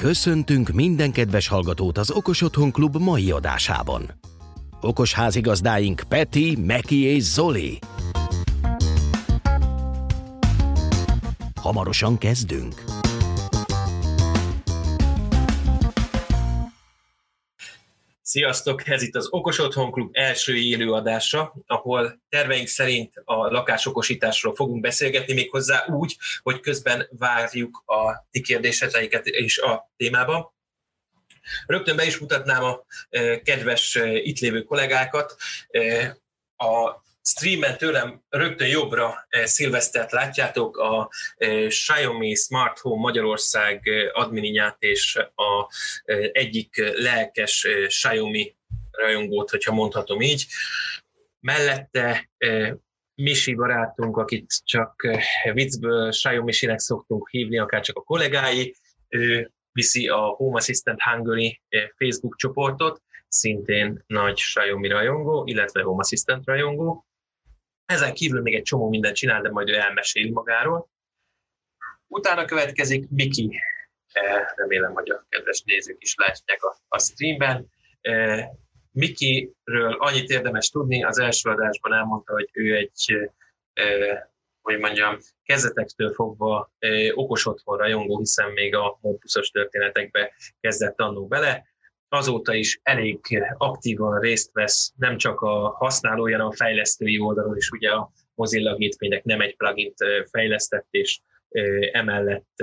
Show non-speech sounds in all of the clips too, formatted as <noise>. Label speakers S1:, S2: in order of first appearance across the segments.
S1: Köszöntünk minden kedves hallgatót az Okos Otthon Klub mai adásában. Okos házigazdáink Peti, Meki és Zoli. Hamarosan kezdünk.
S2: Sziasztok! Ez itt az Okos Otthon Klub első élőadása, ahol terveink szerint a lakásokosításról fogunk beszélgetni, méghozzá úgy, hogy közben várjuk a ti kérdéseteiket is a témába. Rögtön be is mutatnám a eh, kedves eh, itt lévő kollégákat. Eh, a streamen tőlem rögtön jobbra eh, szilvesztert látjátok, a eh, Xiaomi Smart Home Magyarország eh, admininyát és a egyik lelkes Xiaomi rajongót, hogyha mondhatom így. Mellette Misi barátunk, akit csak viccből Xiaomi-sinek szoktunk hívni, akár csak a kollégái, ő viszi a Home Assistant Hungary Facebook csoportot, szintén nagy Xiaomi rajongó, illetve Home Assistant rajongó. Ezen kívül még egy csomó mindent csinál, de majd ő elmesél magáról. Utána következik Miki, eh, remélem, hogy a kedves nézők is látják a, a streamben. Eh, Mikiről annyit érdemes tudni, az első adásban elmondta, hogy ő egy, eh, hogy mondjam, kezdetektől fogva okos otthon rajongó, hiszen még a Mopuszos történetekbe kezdett annó bele azóta is elég aktívan részt vesz nem csak a használója, hanem a fejlesztői oldalon is. Ugye a Mozilla Gateway-nek nem egy plugin fejlesztett, és emellett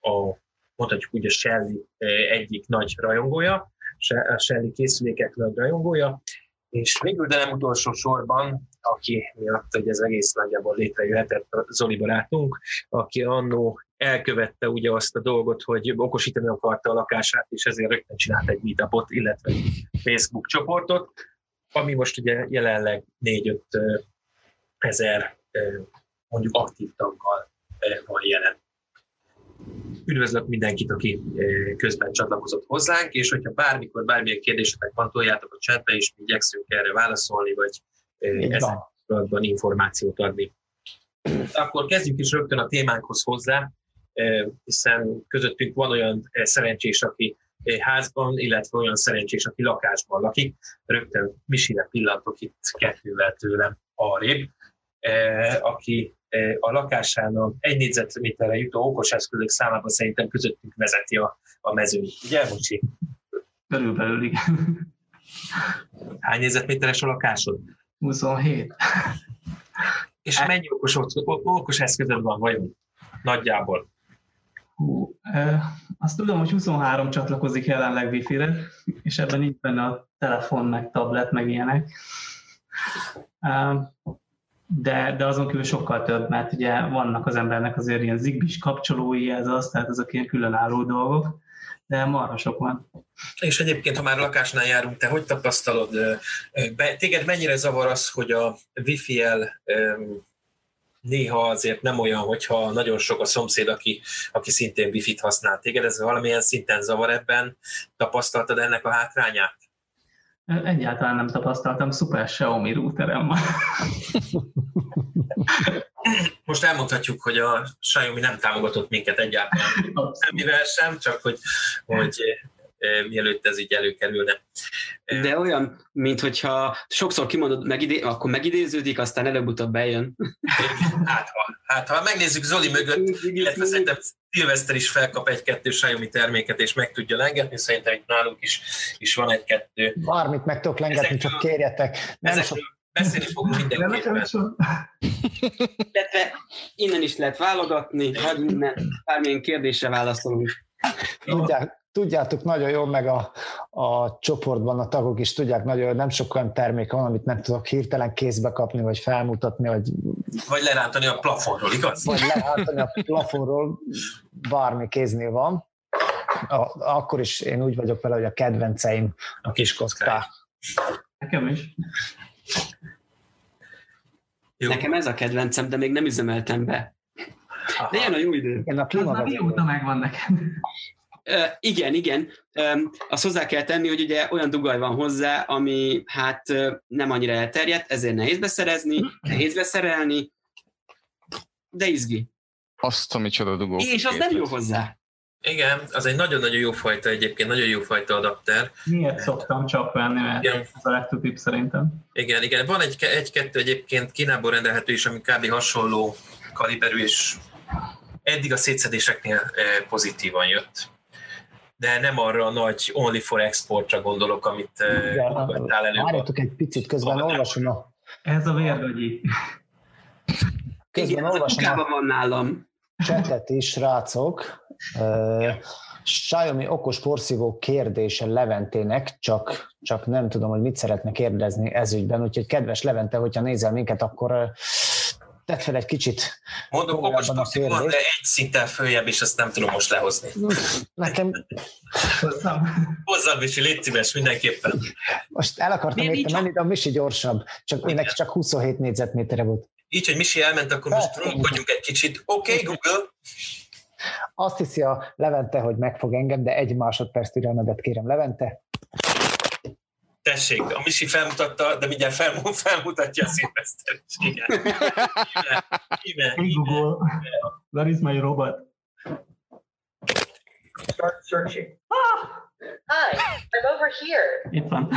S2: a, mondhatjuk úgy a Shelly egyik nagy rajongója, a Shelly készülékek nagy rajongója, és végül, de nem utolsó sorban, aki miatt hogy ez egész nagyjából létrejöhetett Zoli barátunk, aki annó elkövette ugye azt a dolgot, hogy okosítani akarta a lakását, és ezért rögtön csinált egy meetupot, illetve Facebook csoportot, ami most ugye jelenleg 4-5 ezer mondjuk aktív taggal van jelen. Üdvözlök mindenkit, aki közben csatlakozott hozzánk, és hogyha bármikor bármilyen kérdésetek van, toljátok a chatbe, és mi igyekszünk erre válaszolni, vagy ezzel információt adni. Akkor kezdjük is rögtön a témánkhoz hozzá hiszen közöttünk van olyan szerencsés, aki házban, illetve olyan szerencsés, aki lakásban lakik. Rögtön Misire pillantok itt kettővel tőlem arrébb, aki a lakásának egy négyzetméterre jutó okos eszközök számában szerintem közöttünk vezeti a, a mezőnyt. Ugye, Mocsi?
S3: Körülbelül, igen.
S2: Hány négyzetméteres a lakásod?
S3: 27.
S2: És mennyi okos, okos eszközöd van vajon? Nagyjából.
S3: Hú, e, azt tudom, hogy 23 csatlakozik jelenleg Wi-Fi-re, és ebben nincs benne a telefon, meg tablet, meg ilyenek. De, de azon kívül sokkal több, mert ugye vannak az embernek azért ilyen zigbis kapcsolói, ez az, tehát azok ilyen különálló dolgok, de marha sok van.
S2: És egyébként, ha már lakásnál járunk, te hogy tapasztalod, téged mennyire zavar az, hogy a Wi-Fi-el néha azért nem olyan, hogyha nagyon sok a szomszéd, aki, aki szintén wifi-t használ. Téged ez valamilyen szinten zavar ebben? Tapasztaltad ennek a hátrányát?
S3: Egyáltalán nem tapasztaltam, szuper Xiaomi routerem van. <laughs>
S2: Most elmondhatjuk, hogy a Xiaomi nem támogatott minket egyáltalán. Semmivel sem, csak hogy, hogy mielőtt ez így előkerülne.
S4: De olyan, mint hogyha sokszor kimondod, megidé, akkor megidéződik, aztán előbb-utóbb bejön. <laughs>
S2: Hát ha, hát ha megnézzük Zoli mögött, illetve szerintem Szilveszter is felkap egy-kettő Xiaomi terméket, és meg tudja lengetni, szerintem itt nálunk is, is van egy-kettő.
S5: Bármit meg tudok lengetni, ezekről, csak kérjetek.
S2: Nem sok... beszélni fogunk mindenképpen.
S4: Illetve innen is lehet válogatni, vagy minden, bármilyen kérdésre válaszolunk.
S5: Tudják, tudjátok nagyon jól, meg a, a csoportban a tagok is tudják nagyon, hogy nem sok olyan termék van, amit nem tudok hirtelen kézbe kapni, vagy felmutatni, vagy...
S2: Vagy lerántani a plafonról, igaz?
S5: Vagy lerántani a plafonról, bármi kéznél van. A, akkor is én úgy vagyok vele, hogy a kedvenceim a kiskocká.
S3: Nekem is.
S4: Jó. Nekem ez a kedvencem, de még nem üzemeltem be. De jön a jó idő.
S5: Igen, a klímavezérő.
S3: Mióta megvan nekem?
S4: Igen, igen. azt hozzá kell tenni, hogy ugye olyan dugaj van hozzá, ami hát nem annyira elterjedt, ezért nehéz beszerezni, nehéz beszerelni, de izgi.
S6: Azt, ami csoda dugó.
S4: És az nem jó hozzá.
S2: Igen, az egy nagyon-nagyon jó fajta egyébként, nagyon jó fajta adapter.
S3: Miért szoktam csak venni, mert igen. ez a legtöbb szerintem.
S2: Igen, igen. Van egy, egy-kettő egyébként Kínából rendelhető is, ami kb. hasonló kaliberű, és eddig a szétszedéseknél eh, pozitívan jött. De nem arra a nagy only for exportra gondolok, amit
S5: adtál eh, elő. Várjatok egy picit, közben olvasom a...
S3: Ez a vérgagyi.
S4: Közben Igen, olvasom a... van nálam.
S5: Csetet is, srácok. Uh, Xiaomi okos porszívó kérdése Leventének, csak, csak nem tudom, hogy mit szeretne kérdezni ezügyben, úgyhogy kedves Levente, hogyha nézel minket, akkor tett fel egy kicsit.
S2: Mondom, okos de egy szinten följebb, és ezt nem tudom most lehozni.
S5: Nekem...
S2: Hozzám, Misi, légy szíves, mindenképpen.
S5: Most el akartam érte menni, de a Misi gyorsabb, csak neki csak 27 négyzetmétere volt.
S2: Így, hogy Misi elment, akkor most romkodjunk egy kicsit. Oké, okay, Google.
S5: Azt hiszi a Levente, hogy megfog engem, de egy másodperc türelmedet kérem. Levente.
S2: Tessék, a Misi felmutatta, de mindjárt fel, <laughs> felmutatja a Szilveszter is. Igen. Íme,
S3: íme, Google, where is my robot?
S6: Start searching. Ah! Hi, I'm over here.
S3: Itt van.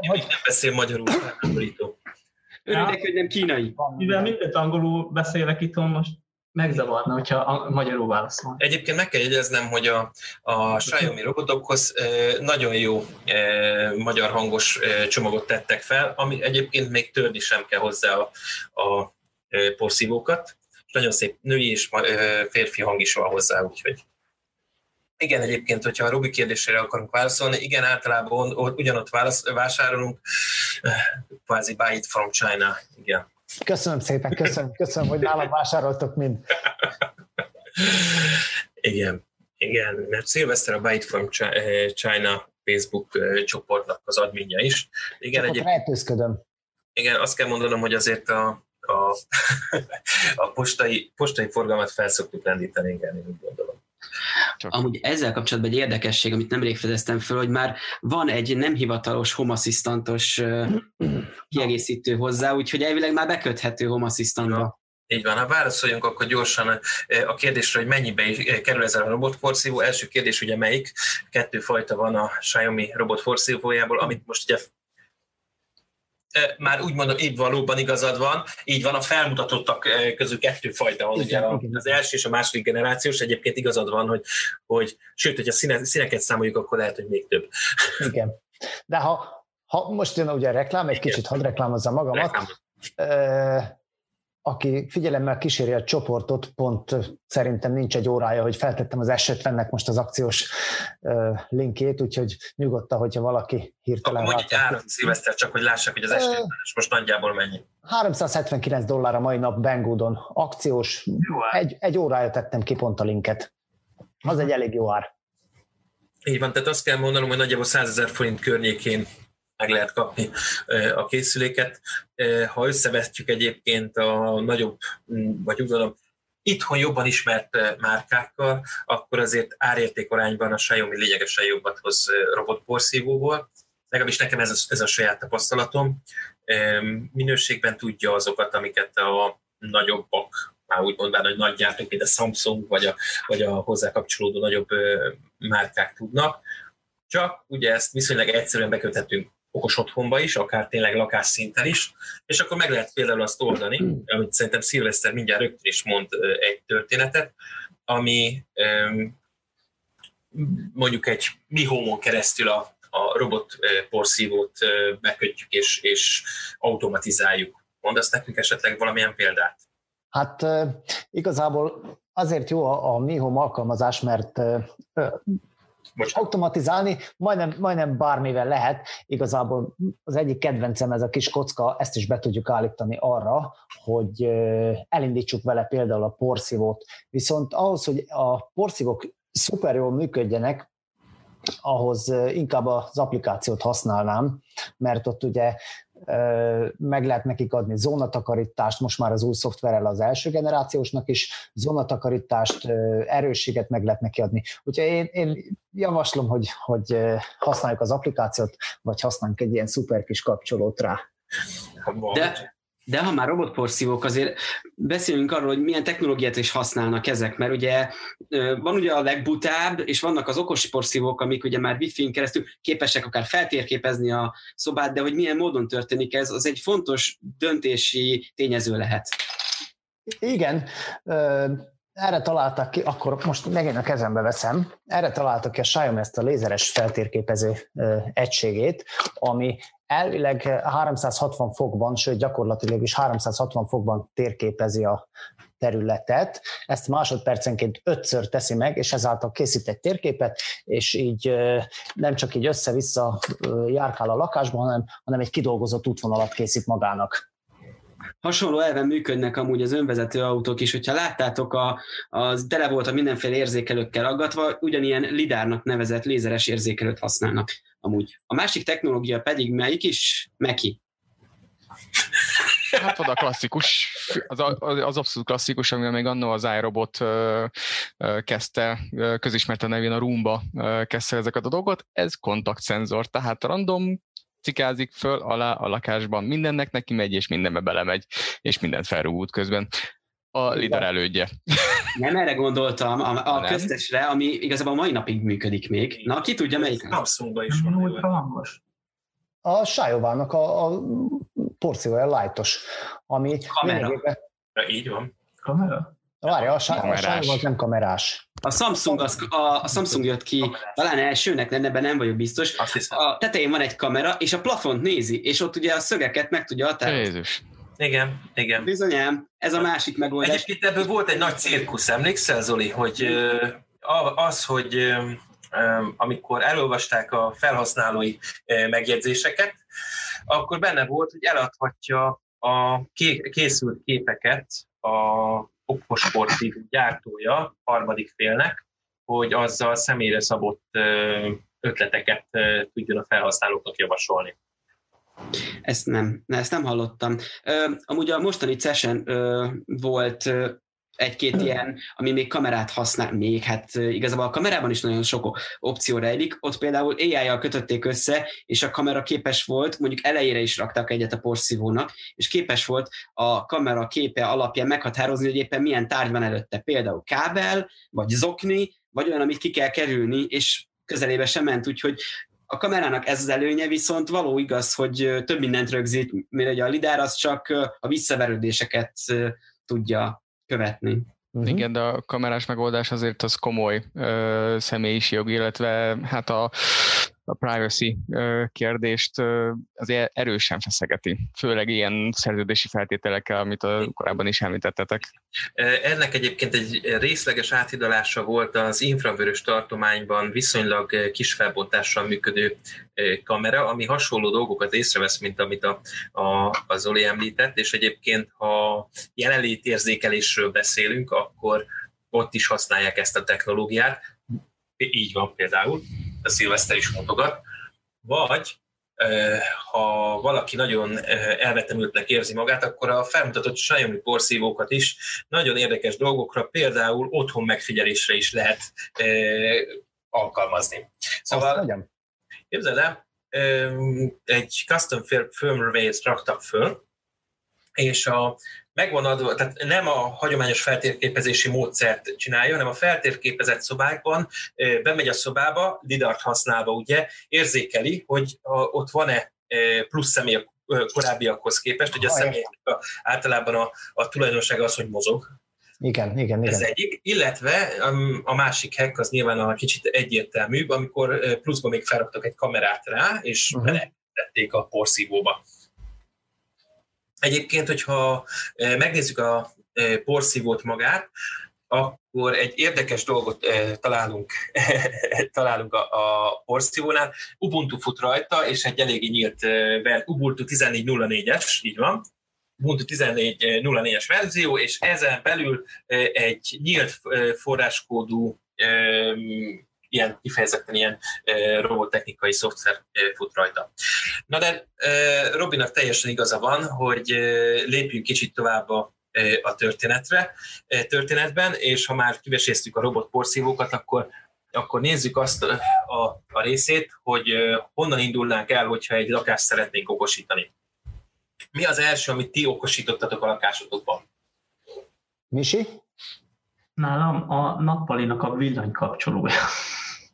S2: Én nem beszél magyarul, nem
S4: Örülnek, hogy nem kínai.
S3: Mivel mindent angolul beszélek itt, most megzavarna, hogyha a magyarul válaszol.
S2: Egyébként meg kell jegyeznem, hogy a, a Xiaomi robotokhoz nagyon jó magyar hangos csomagot tettek fel, ami egyébként még törni sem kell hozzá a, a porszívókat. Nagyon szép női és férfi hang is van hozzá, úgyhogy igen, egyébként, hogyha a Robi kérdésére akarunk válaszolni, igen, általában ugyanott válasz, vásárolunk, kvázi buy it from China, igen.
S5: Köszönöm szépen, köszönöm, köszönöm, hogy nálam vásároltok mind.
S2: Igen, igen, mert Szilveszter a It From China Facebook csoportnak az adminja is. Igen,
S5: Csak egyébként,
S2: Igen, azt kell mondanom, hogy azért a, a, <laughs> a postai, postai forgalmat felszoktuk lendíteni, igen, én úgy gondolom.
S4: Csak. Amúgy ezzel kapcsolatban egy érdekesség, amit nemrég fedeztem föl, hogy már van egy nem hivatalos home asszisztantos kiegészítő hozzá, úgyhogy elvileg már beköthető home asszisztantba.
S2: Így van, ha válaszoljunk akkor gyorsan a kérdésre, hogy mennyibe kerül ez a robotforszívó. Első kérdés ugye melyik? Kettő fajta van a Xiaomi robotforszívójából, amit most ugye már úgy mondom, így valóban igazad van, így van, a felmutatottak közül kettő fajta van, ugye az első és a második generációs, egyébként igazad van, hogy, hogy sőt, hogyha színe, színeket számoljuk, akkor lehet, hogy még több.
S5: Igen. De ha, ha most jön ugye a reklám, egy Igen. kicsit hadd reklámozzam magamat, Reklám aki figyelemmel kíséri a csoportot, pont szerintem nincs egy órája, hogy feltettem az S50-nek most az akciós linkét, úgyhogy nyugodtan, hogyha valaki hirtelen...
S2: Akkor mondj egy árat, Szilveszter, csak hogy lássák, hogy az s 50 most nagyjából mennyi.
S5: 379 dollár a mai nap Banggoodon. Akciós. Egy, egy órája tettem ki pont a linket. Az egy elég jó ár.
S2: Így van, tehát azt kell mondanom, hogy nagyjából 100 ezer forint környékén meg lehet kapni a készüléket. Ha összevetjük egyébként a nagyobb, vagy úgy gondolom, itthon jobban ismert márkákkal, akkor azért árértékarányban a Xiaomi lényegesen jobbat hoz robotporszívóból. Legalábbis nekem ez a, ez a saját tapasztalatom. Minőségben tudja azokat, amiket a nagyobbak, már úgy mondván, hogy nagy gyártók, mint a Samsung, vagy a, vagy a hozzá kapcsolódó nagyobb márkák tudnak. Csak ugye ezt viszonylag egyszerűen beköthetünk okos otthonba is, akár tényleg lakásszinten is, és akkor meg lehet például azt oldani, amit szerintem Szilveszter mindjárt rögtön is mond egy történetet, ami mondjuk egy mi homon keresztül a, a robot porszívót bekötjük és, és automatizáljuk. Mondasz nekünk esetleg valamilyen példát?
S5: Hát igazából azért jó a, a Mi Home alkalmazás, mert Bocsánat. automatizálni majdnem, majdnem bármivel lehet. Igazából az egyik kedvencem ez a kis kocka, ezt is be tudjuk állítani arra, hogy elindítsuk vele például a porszívót. Viszont ahhoz, hogy a porszívók szuper jól működjenek, ahhoz inkább az applikációt használnám, mert ott ugye meg lehet nekik adni zónatakarítást, most már az új szoftverrel az első generációsnak is, zónatakarítást, erősséget meg lehet neki adni. Úgyhogy én, én javaslom, hogy, hogy használjuk az applikációt, vagy használjunk egy ilyen szuper kis kapcsolót rá.
S4: De De ha már robotporszívók, azért beszélünk arról, hogy milyen technológiát is használnak ezek, mert ugye van ugye a legbutább, és vannak az okos porszívók, amik ugye már wifi-n keresztül képesek akár feltérképezni a szobát, de hogy milyen módon történik ez, az egy fontos döntési tényező lehet.
S5: Igen, erre találtak ki, akkor most megint a kezembe veszem, erre találtak ki a Xiaomi ezt a lézeres feltérképező egységét, ami elvileg 360 fokban, sőt gyakorlatilag is 360 fokban térképezi a területet, ezt másodpercenként ötször teszi meg, és ezáltal készít egy térképet, és így nem csak így össze-vissza járkál a lakásban, hanem, hanem egy kidolgozott útvonalat készít magának
S4: hasonló elven működnek amúgy az önvezető autók is, hogyha láttátok, a, az tele volt a mindenféle érzékelőkkel aggatva, ugyanilyen lidárnak nevezett lézeres érzékelőt használnak amúgy. A másik technológia pedig melyik is? Meki.
S7: Hát oda klasszikus, az, az abszolút klasszikus, amivel még annó az iRobot kezdte, közismerte nevén a Roomba kezdte ezeket a dolgot, ez kontaktszenzor, tehát random cikázik föl alá a lakásban, mindennek neki megy, és mindenbe belemegy, és mindent felrúg közben. A lidar elődje. <laughs>
S4: Nem erre gondoltam, a, a köztesre, ami igazából a mai napig működik még. Na, ki tudja melyik?
S2: Samsungban is van.
S3: hangos.
S5: A Sájovának a, a porciója lightos, ami
S2: Kamera. Ja, így van.
S3: Kamera?
S5: Várja, a Sájova az nem kamerás.
S4: A Samsung, az, a, a Samsung jött ki, talán elsőnek lenne, ebben nem vagyok biztos. A tetején van egy kamera, és a plafont nézi, és ott ugye a szögeket meg tudja határozni.
S7: Jézus.
S2: Igen, igen.
S4: Bizonyám, ez a másik megoldás.
S2: Egyébként ebből volt egy nagy cirkusz, emlékszel Zoli, hogy az, hogy amikor elolvasták a felhasználói megjegyzéseket, akkor benne volt, hogy eladhatja a készült képeket a okosportív gyártója harmadik félnek, hogy azzal személyre szabott ötleteket tudjon a felhasználóknak javasolni.
S4: Ezt nem, ezt nem hallottam. Amúgy a mostani session volt egy-két ilyen, ami még kamerát használ, még hát igazából a kamerában is nagyon sok opció rejlik, ott például AI-jal kötötték össze, és a kamera képes volt, mondjuk elejére is raktak egyet a porszívónak, és képes volt a kamera képe alapján meghatározni, hogy éppen milyen tárgy van előtte, például kábel, vagy zokni, vagy olyan, amit ki kell kerülni, és közelébe sem ment, úgyhogy a kamerának ez az előnye, viszont való igaz, hogy több mindent rögzít, mert a lidár az csak a visszaverődéseket tudja követni.
S7: Uh-huh. Igen, de a kamerás megoldás azért az komoly ö, személyiségi illetve hát a a privacy kérdést azért erősen feszegeti, főleg ilyen szerződési feltételekkel, amit a korábban is említettetek.
S2: Ennek egyébként egy részleges áthidalása volt az infravörös tartományban viszonylag kis felbontással működő kamera, ami hasonló dolgokat észrevesz, mint amit a, a, a Zoli említett, és egyébként ha jelenlétérzékelésről beszélünk, akkor ott is használják ezt a technológiát. Így van például a szilveszter is mutogat, vagy ha valaki nagyon elvetemültnek érzi magát, akkor a felmutatott Xiaomi porszívókat is. Nagyon érdekes dolgokra, például otthon megfigyelésre is lehet alkalmazni. Szóval, képzeld el, egy custom firmware-t raktak föl, és a megvan adva, tehát nem a hagyományos feltérképezési módszert csinálja, hanem a feltérképezett szobákban bemegy a szobába, lidart használva ugye, érzékeli, hogy ott van-e plusz személy a korábbiakhoz képest, hogy a személy általában a, a tulajdonsága az, hogy mozog,
S5: igen, igen, igen.
S2: Ez egyik, illetve a másik hack az nyilván a kicsit egyértelműbb, amikor pluszban még felraktak egy kamerát rá, és uh-huh. beletették a porszívóba. Egyébként, hogyha megnézzük a porszívót magát, akkor egy érdekes dolgot találunk, <laughs> találunk a, a porszívónál. Ubuntu fut rajta, és egy eléggé nyílt Ubuntu 14.04-es, így van, Ubuntu 14.04-es verzió, és ezen belül egy nyílt forráskódú ilyen kifejezetten ilyen robottechnikai szoftver fut rajta. Na de Robinak teljesen igaza van, hogy lépjünk kicsit tovább a a történetre, történetben, és ha már kiveséztük a robot porszívókat, akkor, akkor nézzük azt a, a részét, hogy honnan indulnánk el, hogyha egy lakást szeretnénk okosítani. Mi az első, amit ti okosítottatok a lakásotokban?
S5: Misi?
S3: Nálam a nappalinak a villanykapcsolója,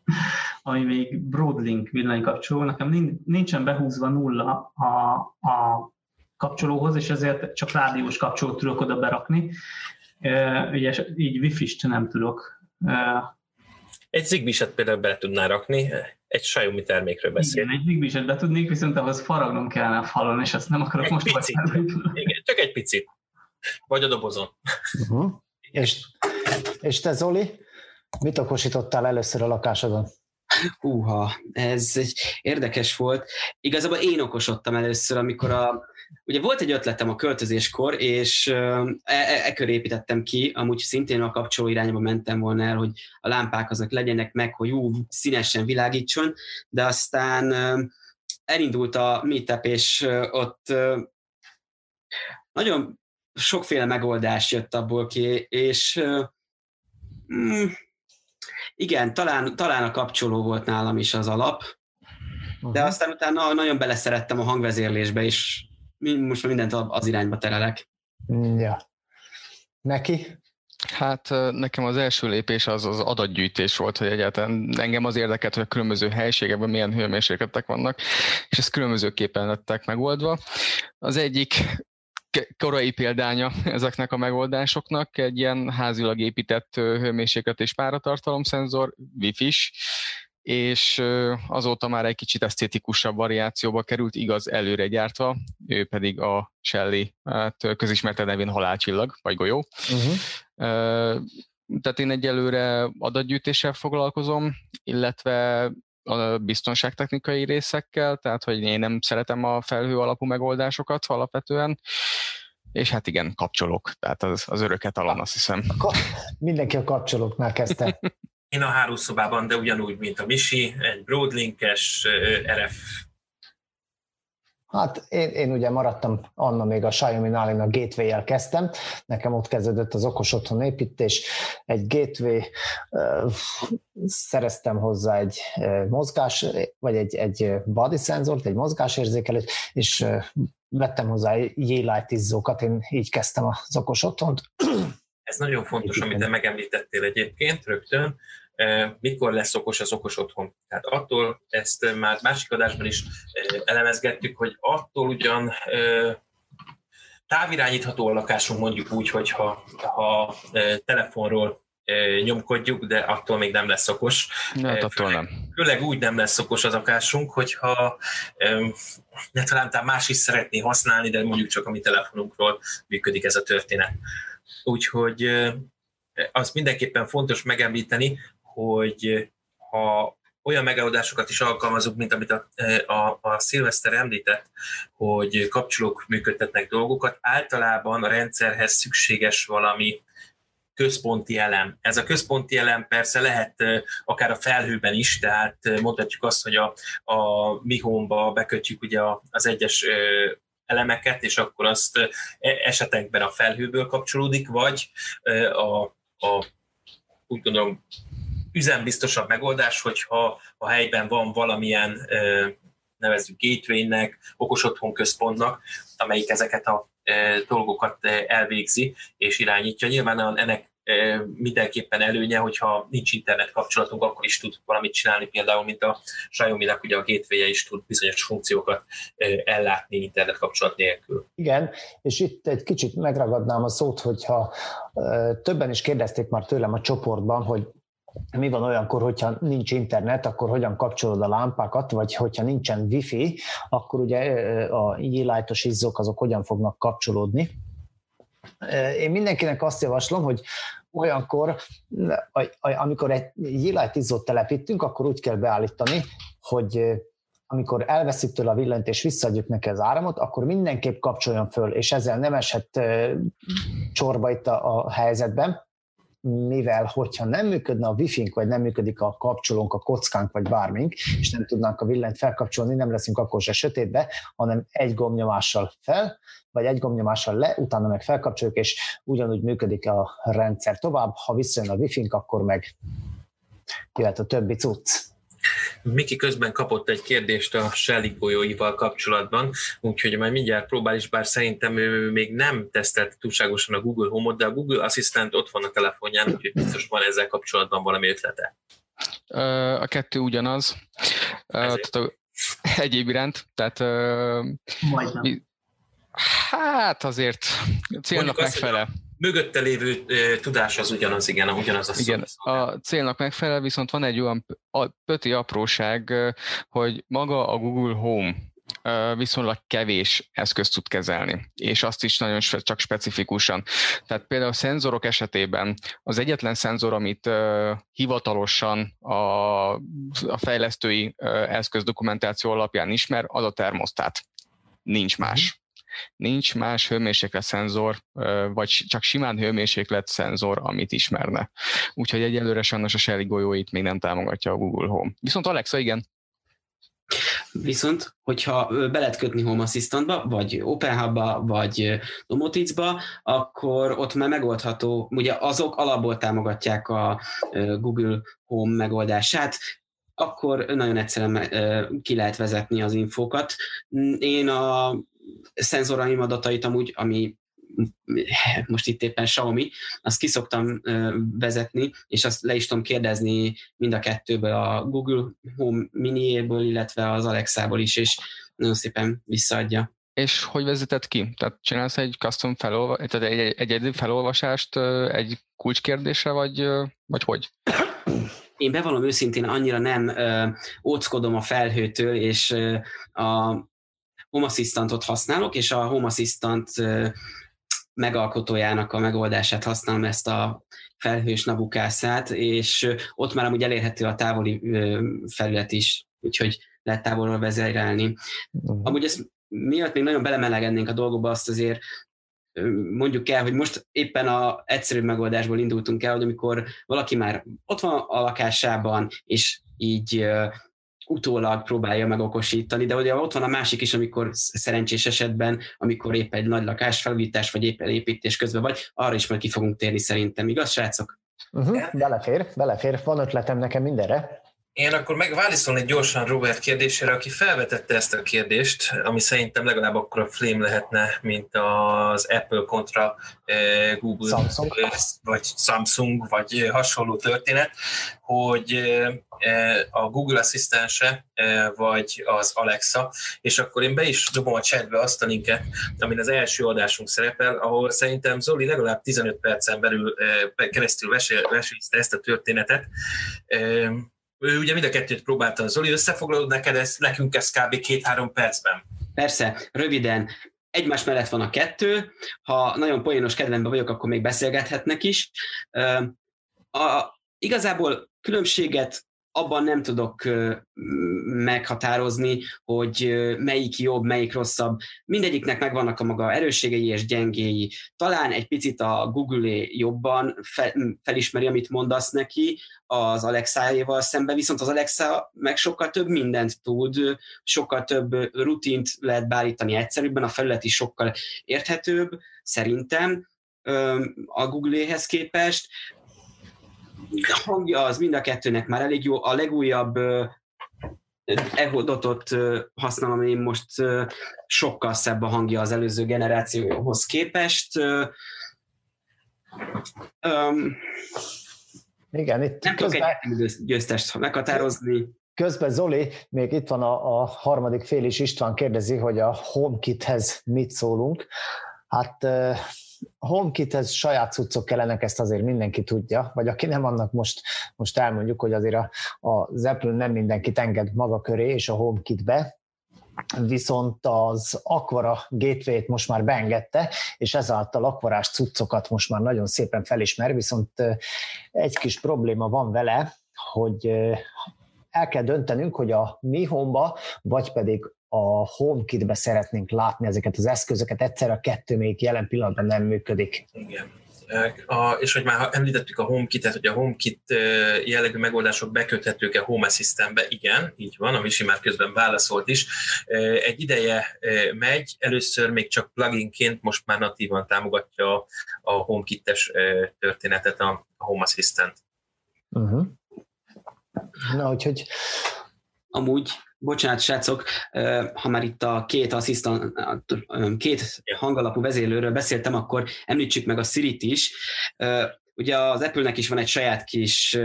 S3: <laughs> ami még Broadlink villanykapcsoló. Nekem nincsen behúzva nulla a, a kapcsolóhoz, és ezért csak rádiós kapcsolót tudok oda berakni. Ugye így wifi-st nem tudok.
S2: Egy zigbee például bele tudná rakni, egy Xiaomi termékről beszél.
S3: Igen, egy zigbee be tudnék, viszont ahhoz faragnom kellene a falon, és ezt nem akarok
S2: egy
S3: most
S2: picit. Igen, csak egy picit. Vagy a dobozon.
S5: Uh-huh. És, és te Zoli, mit okosítottál először a lakásodon?
S4: Húha, ez egy érdekes volt. Igazából én okosodtam először, amikor a, ugye volt egy ötletem a költözéskor, és e, e, e építettem ki, amúgy szintén a kapcsoló irányba mentem volna el, hogy a lámpák azok legyenek meg, hogy jó, színesen világítson, de aztán elindult a meetup, és ott nagyon sokféle megoldás jött abból ki, és mm, igen, talán, talán a kapcsoló volt nálam is az alap, de aztán utána nagyon beleszerettem a hangvezérlésbe, és most mindent az irányba terelek.
S5: Ja. Neki?
S7: Hát nekem az első lépés az az adatgyűjtés volt, hogy egyáltalán engem az érdekelt, hogy a különböző helységekben milyen hőmérsékletek vannak, és ez különbözőképpen lettek megoldva. Az egyik korai példánya <laughs> ezeknek a megoldásoknak, egy ilyen házilag épített hőmérséklet és páratartalomszenzor, wifi-s, és azóta már egy kicsit esztétikusabb variációba került, igaz előre gyártva, ő pedig a Shelley, hát közismerte nevén halálcsillag, vagy golyó. Uh-huh. Tehát én egyelőre adatgyűjtéssel foglalkozom, illetve a biztonságtechnikai részekkel, tehát hogy én nem szeretem a felhő alapú megoldásokat alapvetően, és hát igen, kapcsolók, tehát az, az öröket alon, azt hiszem.
S5: Mindenki a kapcsolóknál kezdte.
S2: Én a hálószobában, de ugyanúgy, mint a Misi, egy Broadlinkes RF
S5: Hát én, én ugye maradtam, Anna még a Xiaomi Nálin a gateway-jel kezdtem, nekem ott kezdődött az okos otthon építés, egy gateway, uh, szereztem hozzá egy mozgás, vagy egy, egy body szenzort, egy mozgásérzékelőt, és vettem hozzá J-Light izzókat, én így kezdtem az okos otthont.
S2: Ez nagyon fontos, amit te megemlítettél egyébként rögtön, mikor lesz okos az okos otthon. Tehát attól, ezt már másik adásban is elemezgettük, hogy attól ugyan távirányítható a lakásunk mondjuk úgy, hogy ha, ha telefonról nyomkodjuk, de attól még nem lesz okos.
S7: Hát attól nem.
S2: Főleg úgy nem lesz okos az lakásunk, hogyha ne talán más is szeretné használni, de mondjuk csak a mi telefonunkról működik ez a történet. Úgyhogy az mindenképpen fontos megemlíteni, hogy ha olyan megoldásokat is alkalmazunk, mint amit a, a, a Szilveszter említett, hogy kapcsolók működtetnek dolgokat, általában a rendszerhez szükséges valami központi elem. Ez a központi elem persze lehet akár a felhőben is, tehát mondhatjuk azt, hogy a, a mi home bekötjük ugye az egyes elemeket, és akkor azt e, esetekben a felhőből kapcsolódik, vagy a, a úgy gondolom üzembiztosabb megoldás, hogyha a helyben van valamilyen nevezzük gateway-nek, okos otthon központnak, amelyik ezeket a dolgokat elvégzi és irányítja. Nyilván ennek mindenképpen előnye, hogyha nincs internet kapcsolatunk, akkor is tud valamit csinálni, például, mint a Xiaomi-nak ugye a gateway is tud bizonyos funkciókat ellátni internet kapcsolat nélkül.
S5: Igen, és itt egy kicsit megragadnám a szót, hogyha többen is kérdezték már tőlem a csoportban, hogy mi van olyankor, hogyha nincs internet, akkor hogyan kapcsolod a lámpákat, vagy hogyha nincsen wifi, akkor ugye a illájtos izzók azok hogyan fognak kapcsolódni. Én mindenkinek azt javaslom, hogy olyankor, amikor egy G-Light izzót telepítünk, akkor úgy kell beállítani, hogy amikor elveszük tőle a villanyt és visszaadjuk neki az áramot, akkor mindenképp kapcsoljon föl, és ezzel nem eshet csorba itt a, a helyzetben, mivel hogyha nem működne a wifi-nk, vagy nem működik a kapcsolónk, a kockánk, vagy bármink, és nem tudnánk a villanyt felkapcsolni, nem leszünk akkor se sötétbe, hanem egy gombnyomással fel, vagy egy gombnyomással le, utána meg felkapcsoljuk, és ugyanúgy működik a rendszer tovább. Ha visszajön a wifi-nk, akkor meg jöhet a többi cucc.
S2: Miki közben kapott egy kérdést a Shelly golyóival kapcsolatban, úgyhogy majd mindjárt próbál is, bár szerintem ő még nem tesztelt túlságosan a Google Home-ot, de a Google Assistant ott van a telefonján, úgyhogy biztos van ezzel kapcsolatban valami ötlete.
S7: A kettő ugyanaz. Tehát a, <laughs> egyéb iránt, tehát
S3: Majdnem.
S7: Hát azért célnak megfelel.
S2: Mögötte lévő tudás az ugyanaz, igen, ugyanaz a
S7: Igen, a célnak megfelel, viszont van egy olyan pöti apróság, hogy maga a Google Home viszonylag kevés eszközt tud kezelni, és azt is nagyon csak specifikusan. Tehát például a szenzorok esetében az egyetlen szenzor, amit hivatalosan a, a fejlesztői eszköz dokumentáció alapján ismer, az a termosztát. Nincs más. Nincs más hőmérséklet szenzor, vagy csak simán hőmérséklet szenzor, amit ismerne. Úgyhogy egyelőre sajnos a Shelly golyóit még nem támogatja a Google Home. Viszont Alexa igen.
S4: Viszont, hogyha be lehet kötni Home Assistantba, vagy OpenHub-ba, vagy Domoticba, akkor ott már megoldható, ugye azok alapból támogatják a Google Home megoldását, akkor nagyon egyszerűen ki lehet vezetni az infókat. Én a szenzoraim adatait amúgy, ami <laughs> most itt éppen Xiaomi, azt kiszoktam vezetni, és azt le is tudom kérdezni mind a kettőből, a Google Home mini illetve az Alexa-ból is, és nagyon szépen visszaadja.
S7: És hogy vezetett ki? Tehát csinálsz egy custom felolva, tehát egy, egy egyedi felolvasást egy kulcskérdésre, vagy, vagy hogy?
S4: Én bevallom őszintén, annyira nem ö, óckodom a felhőtől, és ö, a Home Assistantot használok, és a Home Assistant megalkotójának a megoldását használom, ezt a felhős nabukászát, és ott már amúgy elérhető a távoli felület is, úgyhogy lehet távolról vezérelni. Uh-huh. Amúgy ezt miatt még nagyon belemelegednénk a dolgokba, azt azért mondjuk el, hogy most éppen a egyszerű megoldásból indultunk el, hogy amikor valaki már ott van a lakásában, és így utólag próbálja megokosítani, de ugye ott van a másik is, amikor szerencsés esetben, amikor épp egy nagy lakás felújítás, vagy éppen építés közben vagy, arra is majd ki fogunk térni szerintem, igaz, srácok?
S5: Uh-huh, belefér, belefér, van ötletem nekem mindenre.
S2: Én akkor megválaszolni gyorsan Robert kérdésére, aki felvetette ezt a kérdést, ami szerintem legalább akkor a flame lehetne, mint az Apple kontra eh, Google,
S5: Samsung.
S2: vagy Samsung, vagy hasonló történet, hogy eh, a Google asszisztense, eh, vagy az Alexa, és akkor én be is dobom a chatbe azt a linket, amin az első adásunk szerepel, ahol szerintem Zoli legalább 15 percen belül keresztül vesélyezte ezt a történetet, ő ugye mind a kettőt próbálta, Zoli, összefoglalod neked ezt, nekünk ez kb. két-három percben.
S4: Persze, röviden, egymás mellett van a kettő, ha nagyon poénos kedvemben vagyok, akkor még beszélgethetnek is. A, igazából különbséget abban nem tudok meghatározni, hogy melyik jobb, melyik rosszabb. Mindegyiknek megvannak a maga erősségei és gyengéi. Talán egy picit a google jobban felismeri, amit mondasz neki az Alexa-éval szemben, viszont az Alexa meg sokkal több mindent tud, sokkal több rutint lehet beállítani egyszerűbben, a felület is sokkal érthetőbb, szerintem a Google-éhez képest hangja az mind a kettőnek már elég jó. A legújabb Ehodotot használom én most sokkal szebb a hangja az előző generációhoz képest. Um,
S5: Igen, itt
S4: nem tudok egy győztest meghatározni.
S5: Közben Zoli, még itt van a, a harmadik fél is, István kérdezi, hogy a HomeKithez mit szólunk. Hát HomeKithez saját cuccok kellenek, ezt azért mindenki tudja, vagy aki nem, annak most, most elmondjuk, hogy azért a, az Apple nem mindenkit enged maga köré és a HomeKitbe, viszont az Aquara gateway most már beengedte, és ezáltal akvarás cuccokat most már nagyon szépen felismer, viszont egy kis probléma van vele, hogy el kell döntenünk, hogy a Mi Home-ba, vagy pedig a HomeKit-be szeretnénk látni ezeket az eszközöket, egyszer a kettő még jelen pillanatban nem működik.
S2: Igen. A, és hogy már említettük a HomeKit-et, hogy a HomeKit jellegű megoldások beköthetők-e Home Assistant-be, igen, így van, a Misi már közben válaszolt is. Egy ideje megy, először még csak pluginként, most már natívan támogatja a HomeKit-es történetet a Home Assistant. Uh-huh.
S5: Na, úgyhogy...
S4: Amúgy, bocsánat, srácok, ha már itt a két asszisztant, két hangalapú vezérlőről beszéltem, akkor említsük meg a Siri-t is. Ugye az Apple-nek is van egy saját kis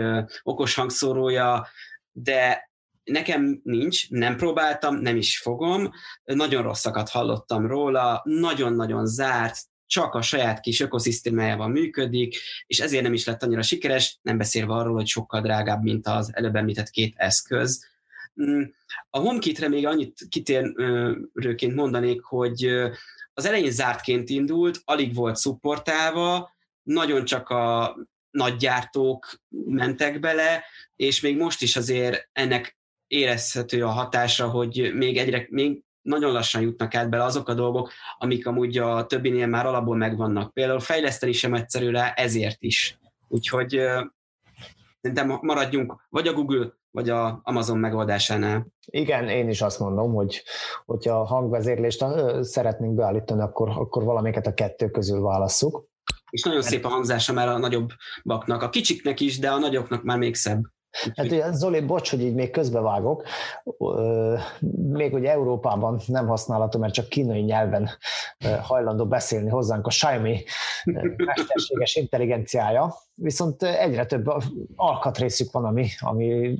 S4: okos hangszórója, de nekem nincs, nem próbáltam, nem is fogom, nagyon rosszakat hallottam róla, nagyon-nagyon zárt, csak a saját kis ökoszisztémájában működik, és ezért nem is lett annyira sikeres, nem beszélve arról, hogy sokkal drágább, mint az előbb említett két eszköz. Mm, a HomeKit-re még annyit kitérőként mondanék, hogy az elején zártként indult, alig volt szupportálva, nagyon csak a nagygyártók mentek bele, és még most is azért ennek érezhető a hatása, hogy még egyre, még nagyon lassan jutnak át bele azok a dolgok, amik amúgy a többinél már alapból megvannak. Például fejleszteni sem egyszerű rá, ezért is. Úgyhogy szerintem maradjunk vagy a Google, vagy a Amazon megoldásánál.
S5: Igen, én is azt mondom, hogy hogyha a hangvezérlést szeretnénk beállítani, akkor, akkor valamiket a kettő közül válasszuk.
S4: És nagyon szép a hangzása már a nagyobbaknak, a kicsiknek is, de a nagyoknak már még szebb.
S5: Hát Zoli, bocs, hogy így még közbevágok, még ugye Európában nem használható, mert csak kínai nyelven hajlandó beszélni hozzánk a Xiaomi mesterséges intelligenciája, viszont egyre több alkatrészük van, ami, ami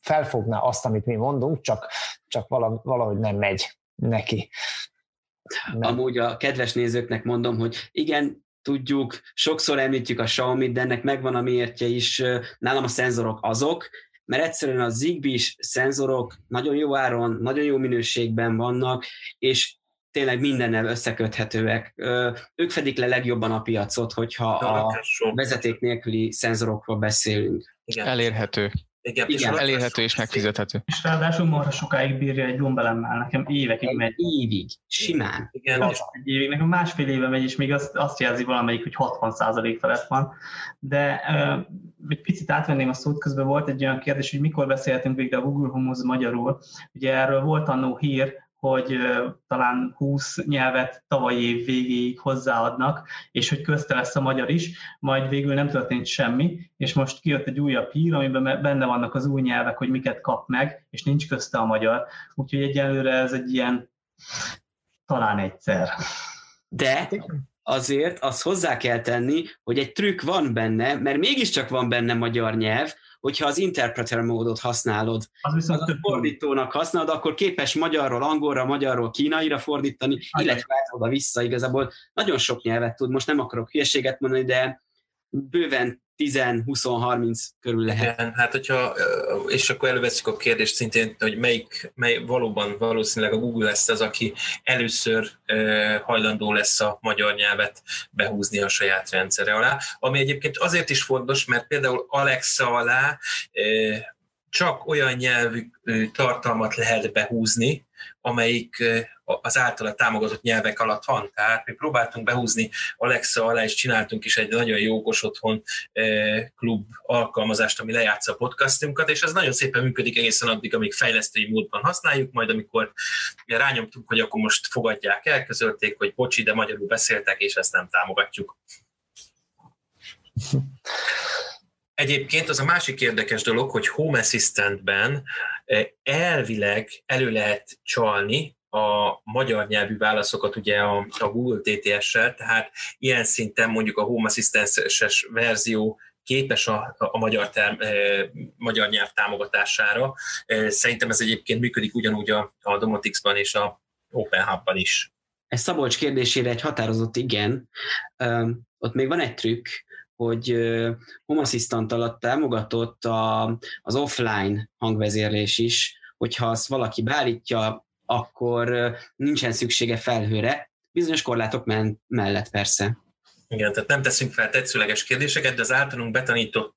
S5: felfogná azt, amit mi mondunk, csak, csak valahogy nem megy neki.
S4: Nem. Amúgy a kedves nézőknek mondom, hogy igen, tudjuk, sokszor említjük a Xiaomi, de ennek megvan a miértje is, nálam a szenzorok azok, mert egyszerűen a Zigbee szenzorok nagyon jó áron, nagyon jó minőségben vannak, és tényleg mindennel összeköthetőek. Ők fedik le legjobban a piacot, hogyha a vezeték nélküli szenzorokról beszélünk.
S7: Igen. Elérhető.
S2: Igen,
S7: Igen. elérhető és megfizethető.
S3: És ráadásul marha sokáig bírja egy gombelemmel, nekem évekig egy megy.
S4: évig, simán.
S3: Igen, és... egy évig, nekem másfél éve megy, és még azt, azt jelzi valamelyik, hogy 60% felett van. De uh, egy picit átvenném a szót, közben volt egy olyan kérdés, hogy mikor beszélhetünk végre a Google Home magyarul. Ugye erről volt annó hír, hogy talán 20 nyelvet tavalyi év végéig hozzáadnak, és hogy közte lesz a magyar is, majd végül nem történt semmi, és most kijött egy újabb hír, amiben benne vannak az új nyelvek, hogy miket kap meg, és nincs közte a magyar. Úgyhogy egyelőre ez egy ilyen talán egyszer.
S4: De azért azt hozzá kell tenni, hogy egy trükk van benne, mert mégiscsak van benne magyar nyelv, hogyha az interpreter módot használod, az viszont az a fordítónak használod, akkor képes magyarról angolra, magyarról kínaira fordítani, illetve oda-vissza igazából. Nagyon sok nyelvet tud, most nem akarok hülyeséget mondani, de bőven 10-20-30 körül lehet.
S2: Igen, hát hogyha, és akkor előveszük a kérdést szintén, hogy melyik, mely valóban valószínűleg a Google lesz az, aki először hajlandó lesz a magyar nyelvet behúzni a saját rendszere alá, ami egyébként azért is fontos, mert például Alexa alá csak olyan nyelvű tartalmat lehet behúzni, amelyik az általa támogatott nyelvek alatt van. Tehát mi próbáltunk behúzni Alexa alá, és csináltunk is egy nagyon jó okos otthon klub alkalmazást, ami lejátsza a podcastunkat, és ez nagyon szépen működik egészen addig, amíg fejlesztői módban használjuk, majd amikor rányomtunk, hogy akkor most fogadják el, közölték, hogy bocsi, de magyarul beszéltek, és ezt nem támogatjuk. Egyébként az a másik érdekes dolog, hogy Home Assistant-ben elvileg elő lehet csalni a magyar nyelvű válaszokat ugye a, a Google TTS-sel, tehát ilyen szinten mondjuk a Home Assistant-es verzió képes a, a magyar, term, e, magyar nyelv támogatására. E, szerintem ez egyébként működik ugyanúgy a, a Domotics-ban és a Open Hub-ban is.
S4: Ez Szabolcs kérdésére egy határozott igen. Um, ott még van egy trükk, hogy Home Assistant alatt támogatott a, az offline hangvezérlés is, hogyha azt valaki beállítja akkor nincsen szüksége felhőre, bizonyos korlátok mellett persze.
S2: Igen, tehát nem teszünk fel tetszőleges kérdéseket, de az általunk betanított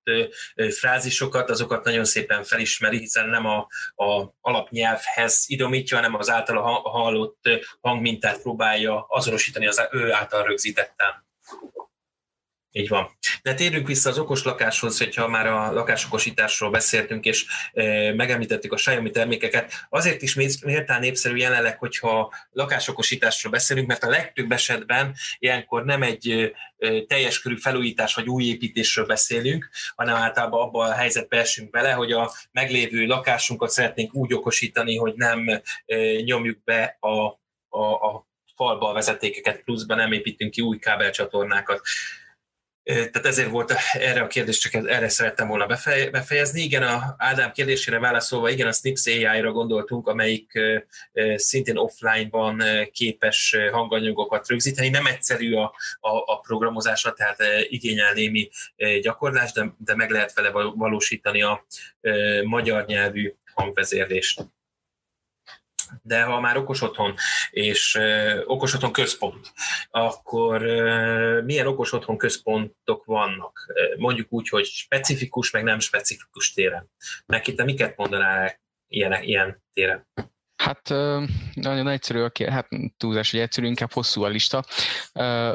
S2: frázisokat, azokat nagyon szépen felismeri, hiszen nem a, a alapnyelvhez idomítja, hanem az általa hallott hangmintát próbálja azonosítani az ő által rögzítettem. Így van. De térjünk vissza az okos lakáshoz, hogyha már a lakásokosításról beszéltünk, és megemlítettük a Xiaomi termékeket. Azért is méltán népszerű jelenleg, hogyha lakásokosításról beszélünk, mert a legtöbb esetben ilyenkor nem egy teljes körű felújítás vagy új építésről beszélünk, hanem általában abban a helyzetbe esünk bele, hogy a meglévő lakásunkat szeretnénk úgy okosítani, hogy nem nyomjuk be a, a, a falba a vezetékeket, pluszban nem építünk ki új kábelcsatornákat. Tehát ezért volt erre a kérdést, csak erre szerettem volna befejezni. Igen, a Ádám kérdésére válaszolva, igen, a Snips AI-ra gondoltunk, amelyik szintén offline-ban képes hanganyagokat rögzíteni. Nem egyszerű a, a, a programozása, tehát igényel némi gyakorlást, de, de meg lehet vele valósítani a magyar nyelvű hangvezérlést de ha már okos otthon és uh, okos otthon központ, akkor uh, milyen okos otthon központok vannak? Mondjuk úgy, hogy specifikus, meg nem specifikus téren. Neki te miket mondanál ilyen, ilyen téren?
S7: Hát nagyon egyszerű, hát túlzás, hogy egyszerű, inkább hosszú a lista.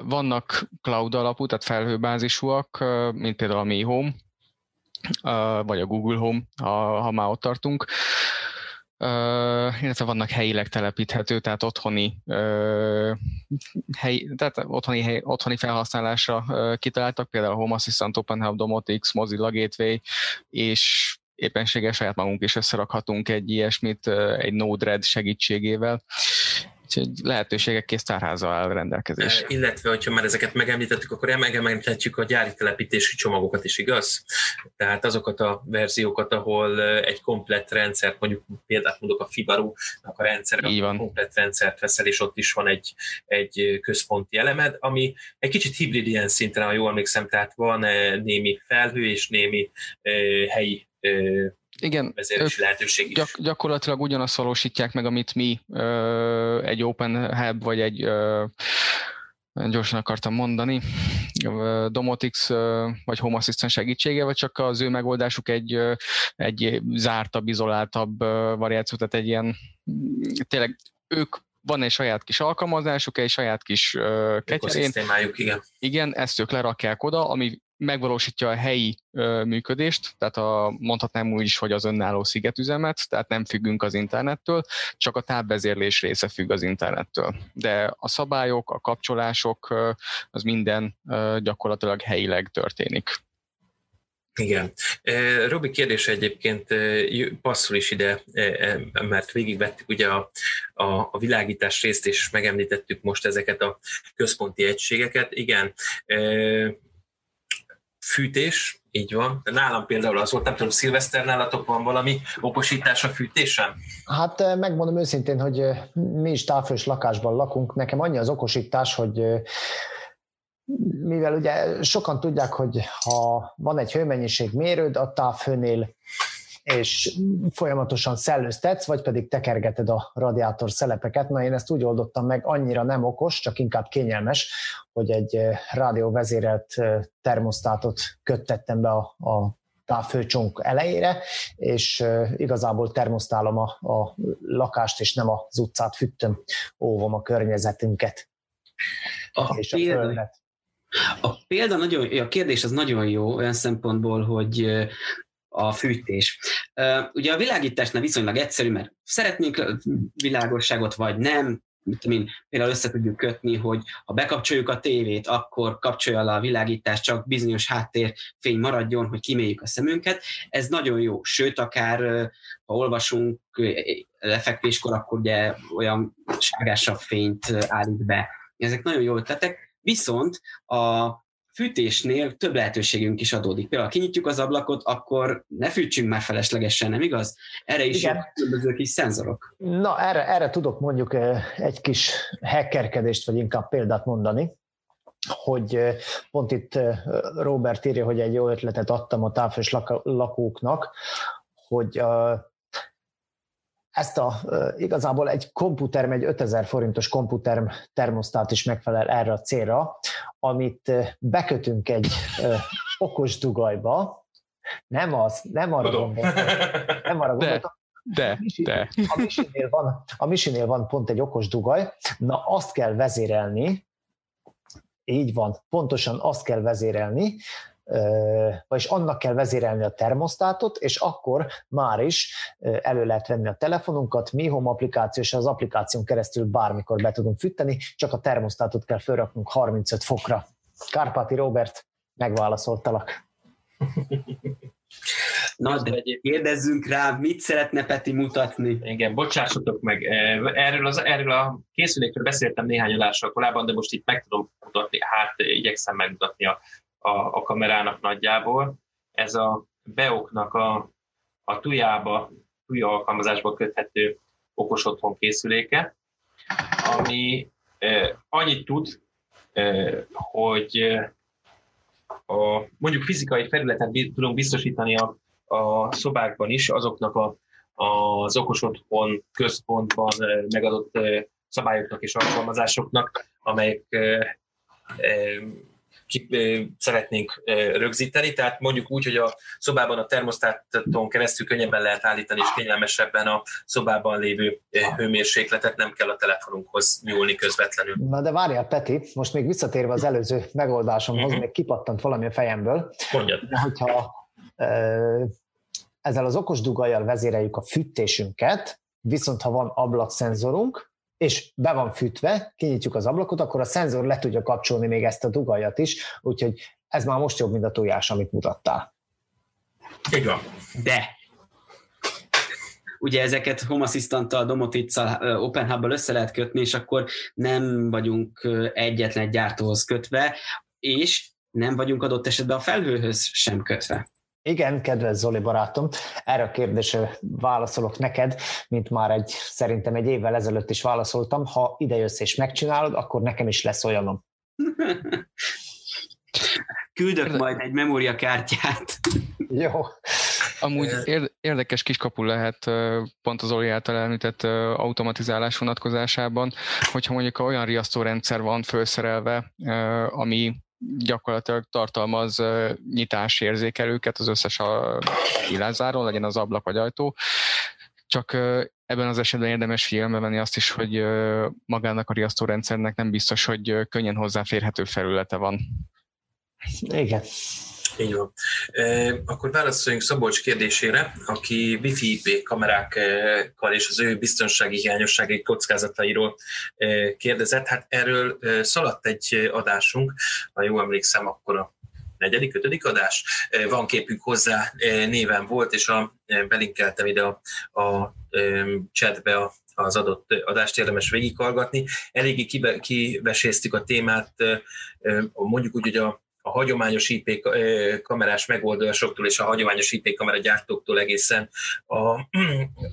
S7: Vannak cloud alapú, tehát felhőbázisúak, mint például a Mi Home, vagy a Google Home, ha, ha már ott tartunk. Uh, illetve vannak helyileg telepíthető, tehát otthoni, uh, hely, tehát otthoni, hely, otthoni felhasználásra uh, kitaláltak, például Home Assistant, OpenHub, Domotics, Mozilla Gateway, és éppenséggel saját magunk is összerakhatunk egy ilyesmit egy Node-RED segítségével. Úgyhogy lehetőségek kész tárháza áll rendelkezésre.
S2: Illetve, hogyha már ezeket megemlítettük, akkor megemlíthetjük a gyári telepítési csomagokat is, igaz? Tehát azokat a verziókat, ahol egy komplett rendszert, mondjuk példát mondok a Fibaru, a rendszer, Így van. komplett rendszert veszel, és ott is van egy, egy központi elemed, ami egy kicsit hibrid ilyen szinten, ha jól emlékszem, tehát van némi felhő és némi helyi
S7: igen, lehetőség is. Gyak, gyakorlatilag ugyanazt valósítják meg, amit mi ö, egy Open Hub vagy egy ö, gyorsan akartam mondani, Domotix vagy Home Assistant segítségével, csak az ő megoldásuk egy, egy zártabb, izoláltabb variáció, tehát egy ilyen, tényleg ők van egy saját kis alkalmazásuk, egy saját kis uh,
S2: ketyerén. igen.
S7: Igen, ezt ők lerakják oda, ami megvalósítja a helyi ö, működést, tehát a, mondhatnám úgy is, hogy az önálló szigetüzemet, tehát nem függünk az internettől, csak a távvezérlés része függ az internettől. De a szabályok, a kapcsolások, ö, az minden ö, gyakorlatilag helyileg történik.
S2: Igen. Robi kérdése egyébként passzol is ide, mert végigvettük ugye a, a, a világítás részt, és megemlítettük most ezeket a központi egységeket. Igen, fűtés, így van. De nálam például az volt, nem tudom, szilveszter nálatok van valami okosítás a fűtésen?
S5: Hát eh, megmondom őszintén, hogy eh, mi is távfős lakásban lakunk. Nekem annyi az okosítás, hogy eh, mivel ugye sokan tudják, hogy ha van egy hőmennyiség mérőd, a távhőnél és folyamatosan szellőztetsz, vagy pedig tekergeted a radiátor szelepeket. Na én ezt úgy oldottam meg, annyira nem okos, csak inkább kényelmes, hogy egy eh, rádióvezérelt eh, termosztátot köttettem be a, a távfőcsonk elejére, és eh, igazából termosztálom a, a lakást, és nem az utcát fűtöm, óvom a környezetünket.
S4: A és példa, a földet. A példa nagyon, a kérdés az nagyon jó olyan szempontból, hogy a fűtés. Ugye a világításnál viszonylag egyszerű, mert szeretnénk világosságot, vagy nem, mit én, például össze tudjuk kötni, hogy ha bekapcsoljuk a tévét, akkor kapcsolja le a világítást, csak bizonyos háttérfény maradjon, hogy kiméljük a szemünket. Ez nagyon jó. Sőt, akár ha olvasunk lefekvéskor, akkor ugye olyan sárgásabb fényt állít be. Ezek nagyon jó ötletek. Viszont a fűtésnél több lehetőségünk is adódik. Például, ha kinyitjuk az ablakot, akkor ne fűtsünk már feleslegesen, nem igaz? Erre is Igen. különböző kis szenzorok.
S5: Na, erre, erre tudok mondjuk egy kis hackerkedést, vagy inkább példát mondani hogy pont itt Robert írja, hogy egy jó ötletet adtam a távfős lakóknak, hogy ezt a, igazából egy komputerm, egy 5000 forintos komputerm termosztát is megfelel erre a célra, amit bekötünk egy okos dugajba, nem az, nem arra gondoltam, nem arra gondoltam,
S7: de, de.
S5: A misinél, van, a misinél van pont egy okos dugaj, na azt kell vezérelni, így van, pontosan azt kell vezérelni, vagyis annak kell vezérelni a termosztátot, és akkor már is elő lehet venni a telefonunkat, Mi Home applikáció, és az applikáción keresztül bármikor be tudunk fűteni, csak a termosztátot kell felraknunk 35 fokra. Kárpáti Robert, megválaszoltalak. <laughs>
S4: Na, de kérdezzünk rá, mit szeretne Peti mutatni?
S2: Igen, bocsássatok meg. Erről, az, erről a készülékről beszéltem néhány adással korábban, de most itt meg tudom mutatni, hát igyekszem megmutatni a, a, a kamerának nagyjából. Ez a Beoknak a, a tujába, tuja alkalmazásba köthető okos otthon készüléke, ami eh, annyit tud, eh, hogy a, mondjuk fizikai felületen tudunk biztosítani a, a szobákban is azoknak a, az okos otthon központban megadott szabályoknak és alkalmazásoknak, amelyek szeretnénk rögzíteni, tehát mondjuk úgy, hogy a szobában a termosztáton keresztül könnyebben lehet állítani, és kényelmesebben a szobában lévő hőmérsékletet, nem kell a telefonunkhoz nyúlni közvetlenül.
S5: Na de várjál, Peti, most még visszatérve az előző megoldásomhoz, uh-huh. még kipattant valami a fejemből.
S2: Mondjad.
S5: De hogyha ezzel az okos dugajjal vezéreljük a fűtésünket, viszont ha van ablakszenzorunk, és be van fűtve, kinyitjuk az ablakot, akkor a szenzor le tudja kapcsolni még ezt a dugajat is, úgyhogy ez már most jobb, mint a tojás, amit mutattál.
S2: Van.
S4: De ugye ezeket Home Assistant-tal, Domotic-szal, OpenHub-bal össze lehet kötni, és akkor nem vagyunk egyetlen egy gyártóhoz kötve, és nem vagyunk adott esetben a felhőhöz sem kötve.
S5: Igen, kedves Zoli barátom, erre a kérdésre válaszolok neked, mint már egy, szerintem egy évvel ezelőtt is válaszoltam, ha ide jössz és megcsinálod, akkor nekem is lesz olyanom. <laughs>
S4: Küldök majd egy memóriakártyát.
S5: Jó.
S7: Amúgy érdekes kiskapu lehet pont az Zoli által említett automatizálás vonatkozásában, hogyha mondjuk olyan riasztórendszer van felszerelve, ami gyakorlatilag tartalmaz nyitásérzékelőket az összes a kilázáról, legyen az ablak vagy ajtó, csak ebben az esetben érdemes figyelme venni azt is, hogy magának a riasztórendszernek nem biztos, hogy könnyen hozzáférhető felülete van.
S5: Igen.
S2: Így van. Akkor válaszoljunk Szabolcs kérdésére, aki Wi-Fi IP kamerákkal és az ő biztonsági hiányossági kockázatairól kérdezett. Hát erről szaladt egy adásunk, ha jól emlékszem, akkor a negyedik, ötödik adás. Van képünk hozzá, néven volt, és a, belinkeltem ide a, a chatbe a, az adott adást érdemes végighallgatni. Eléggé kiveséztük a témát, mondjuk úgy, hogy a a hagyományos IP kamerás megoldásoktól és a hagyományos IP kamera gyártóktól egészen a,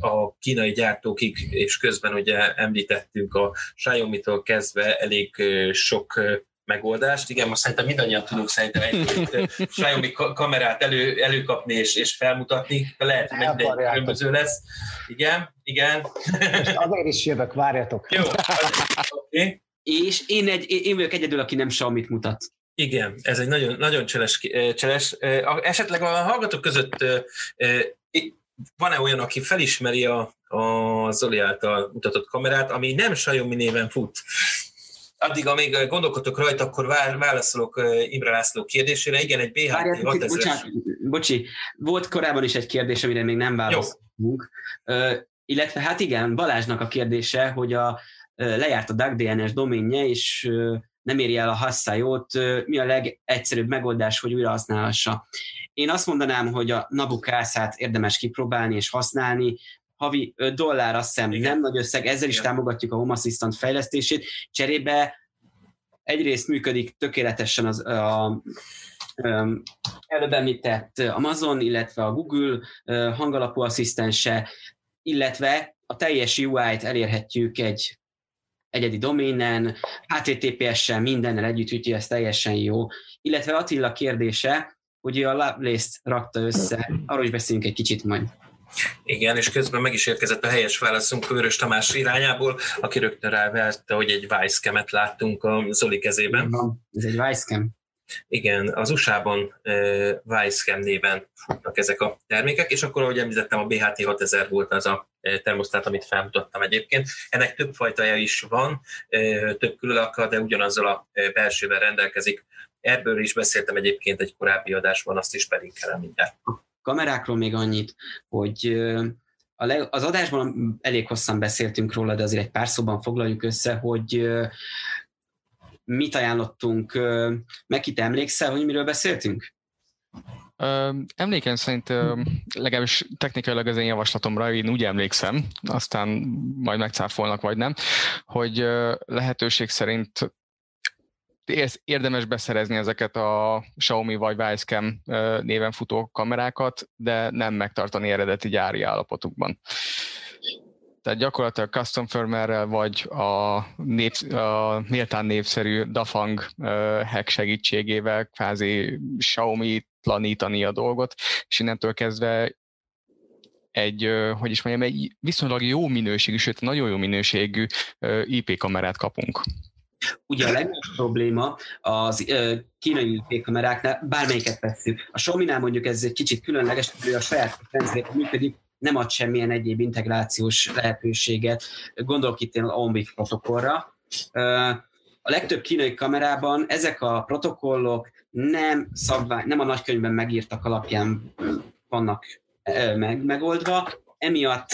S2: a kínai gyártókig, és közben ugye említettünk a Xiaomi-tól kezdve elég sok megoldást. Igen, most szerintem mindannyian tudunk szerintem egy Xiaomi kamerát elő, előkapni és, és felmutatni. Lehet, hogy mindegy különböző lesz. Igen, igen.
S5: Most azért is jövök, várjatok.
S2: Jó, okay.
S4: És én, egy, én vagyok egyedül, aki nem Xiaomi-t mutat.
S2: Igen, ez egy nagyon, nagyon cseles, cseles. Esetleg a hallgatók között van-e olyan, aki felismeri a, a Zoli által mutatott kamerát, ami nem Xiaomi néven fut? Addig, amíg gondolkodtok rajta, akkor válaszolok Imre László kérdésére. Igen, egy BHT Várját, 6000
S4: bocsánat, Bocsi, volt korábban is egy kérdés, amire még nem válaszoltunk. Uh, illetve hát igen, Balázsnak a kérdése, hogy a lejárt a DuckDNS doménje, és nem éri el a hasszájót, mi a legegyszerűbb megoldás, hogy újra használhassa. Én azt mondanám, hogy a Nabukászát érdemes kipróbálni és használni, havi 5 dollár, azt hiszem Igen. nem nagy összeg, ezzel is Igen. támogatjuk a Home Assistant fejlesztését. Cserébe egyrészt működik tökéletesen az a, a előbb említett Amazon, illetve a Google hangalapú asszisztense, illetve a teljes UI-t elérhetjük egy egyedi doménen, HTTPS-sel, mindennel együtt, úgyhogy ez teljesen jó. Illetve Attila kérdése, hogy a Lovelace-t rakta össze, arról is beszélünk egy kicsit majd.
S2: Igen, és közben meg is érkezett a helyes válaszunk Vörös Tamás irányából, aki rögtön ráverte, hogy egy Vicecam-et láttunk a Zoli kezében.
S4: Ez egy Vicecam.
S2: Igen, az USA-ban uh, Vicecam néven futnak ezek a termékek, és akkor, ahogy említettem, a BHT 6000 volt az a termosztát, amit felmutattam egyébként. Ennek több fajtája is van, több különaka, de ugyanazzal a belsővel rendelkezik, Ebből is beszéltem egyébként egy korábbi adásban, azt is pedig kell mindjárt.
S4: Kamerákról még annyit, hogy a az adásban elég hosszan beszéltünk róla, de azért egy pár szóban foglaljuk össze, hogy mit ajánlottunk. Megkit emlékszel, hogy miről beszéltünk?
S7: Emlékem szerint legalábbis technikailag az én javaslatomra, én úgy emlékszem, aztán majd megcáfolnak vagy nem, hogy lehetőség szerint érdemes beszerezni ezeket a Xiaomi vagy Wisecam néven futó kamerákat, de nem megtartani eredeti gyári állapotukban. Tehát gyakorlatilag custom firmware vagy a, nép, a méltán népszerű Dafang hack segítségével kvázi Xiaomi planítani a dolgot, és innentől kezdve egy, hogy is mondjam, egy viszonylag jó minőségű, sőt nagyon jó minőségű IP kamerát kapunk.
S4: Ugye a legnagyobb probléma az kínai IP kameráknál, bármelyiket veszük. A Xiaomi-nál mondjuk ez egy kicsit különleges, hogy a saját rendszerét működik, nem ad semmilyen egyéb integrációs lehetőséget. Gondolok itt a OMBIF protokollra. A legtöbb kínai kamerában ezek a protokollok nem, szabvány, nem a nagykönyvben megírtak alapján vannak meg, megoldva, emiatt